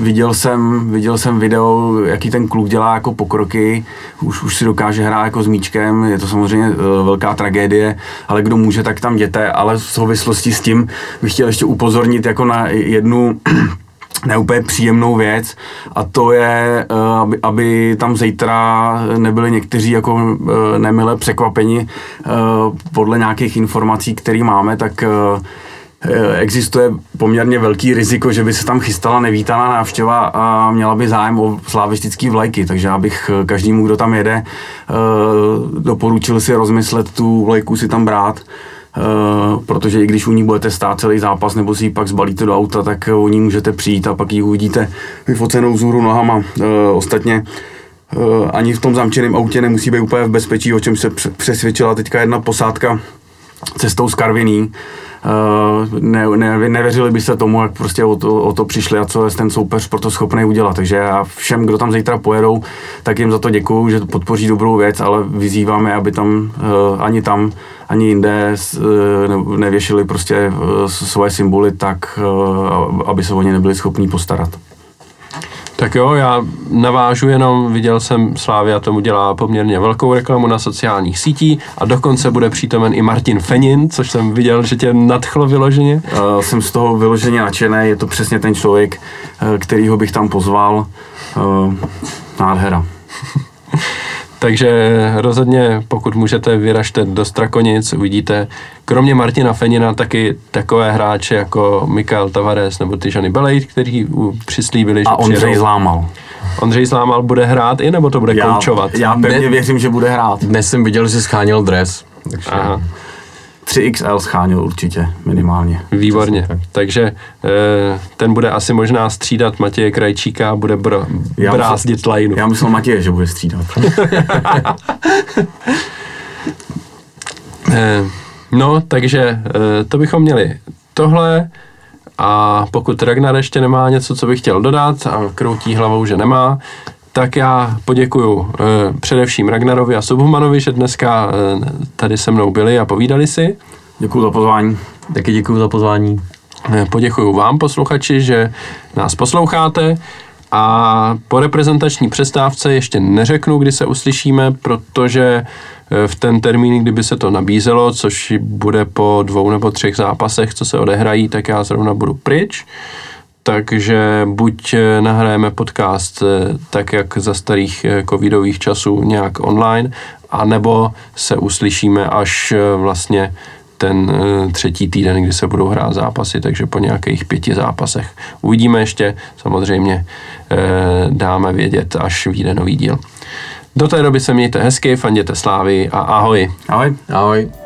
S2: viděl, jsem, viděl jsem video, jaký ten kluk dělá jako pokroky, už, už si dokáže hrát jako s míčkem, je to samozřejmě velká tragédie, ale kdo může, tak tam jděte, ale v souvislosti s tím bych chtěl ještě upozornit jako na jednu neúplně příjemnou věc a to je, eh, aby, aby tam zítra nebyli někteří jako eh, nemile překvapeni eh, podle nějakých informací, které máme, tak existuje poměrně velký riziko, že by se tam chystala nevítaná návštěva a měla by zájem o slavistický vlajky, takže abych každému, kdo tam jede, doporučil si rozmyslet tu vlajku si tam brát, Uh, protože i když u ní budete stát celý zápas nebo si ji pak zbalíte do auta, tak o ní můžete přijít a pak ji uvidíte vyfocenou vzhůru nohama. Uh, ostatně uh, ani v tom zamčeném autě nemusí být úplně v bezpečí, o čem se přesvědčila teďka jedna posádka cestou z Karviní. Uh, ne, ne, nevěřili byste tomu, jak prostě o to, o to přišli a co je ten soupeř pro to schopný udělat. Takže já všem, kdo tam zítra pojedou, tak jim za to děkuju, že podpoří dobrou věc, ale vyzýváme, aby tam uh, ani tam, ani jinde uh, nevěšili prostě svoje symboly tak, aby se o ně nebyli schopní postarat.
S1: Tak jo, já navážu jenom, viděl jsem Slávia tomu dělá poměrně velkou reklamu na sociálních sítí a dokonce bude přítomen i Martin Fenin, což jsem viděl, že tě nadchlo vyloženě.
S2: Uh, jsem z toho vyloženě nadšený, je to přesně ten člověk, uh, kterýho bych tam pozval. Uh, nádhera. *laughs*
S1: Takže rozhodně, pokud můžete, vyražte do Strakonic, uvidíte kromě Martina Fenina taky takové hráče jako Mikael Tavares nebo Tyžany Belejt, kteří přislíbili, že
S2: A Ondřej
S1: přijedou.
S2: Zlámal.
S1: Ondřej Zlámal bude hrát i, nebo to bude
S2: Já,
S1: koučovat?
S2: já pevně
S3: Ne-
S2: věřím, že bude hrát.
S3: Dnes jsem viděl, že scháněl dres. Takže
S1: Aha,
S2: 3XL schánil určitě, minimálně.
S1: výborně.
S3: Přesně tak.
S1: Takže eh, ten bude asi možná střídat Matěje Krajčíka a bude br-
S2: Já
S1: brázdit lajnu.
S2: Já myslel Matěje, že bude střídat. *laughs*
S1: Eh, No, takže eh, to bychom měli tohle a pokud Ragnar ještě nemá něco, co bych chtěl dodat a kroutí hlavou, že nemá, tak já poděkuju eh, především Ragnarovi a Subhumanovi, že dneska eh, tady se mnou byli a povídali si.
S2: Děkuji za pozvání.
S3: Taky děkuji za pozvání.
S1: Eh, Poděkuju vám, posluchači, že nás posloucháte a po reprezentační přestávce ještě neřeknu, kdy se uslyšíme, protože v ten termín, kdyby se to nabízelo, což bude po dvou nebo třech zápasech, co se odehrají, tak já zrovna budu pryč. Takže buď eh, nahrajeme podcast eh, tak, jak za starých eh, covidových časů nějak online, anebo se uslyšíme až vlastně ten třetí týden, kdy se budou hrát zápasy, takže po nějakých pěti zápasech. Uvidíme ještě, samozřejmě dáme vědět, až vyjde nový díl. Do té doby se mějte hezky, fanděte slávy a ahoj.
S2: Ahoj.
S3: Ahoj.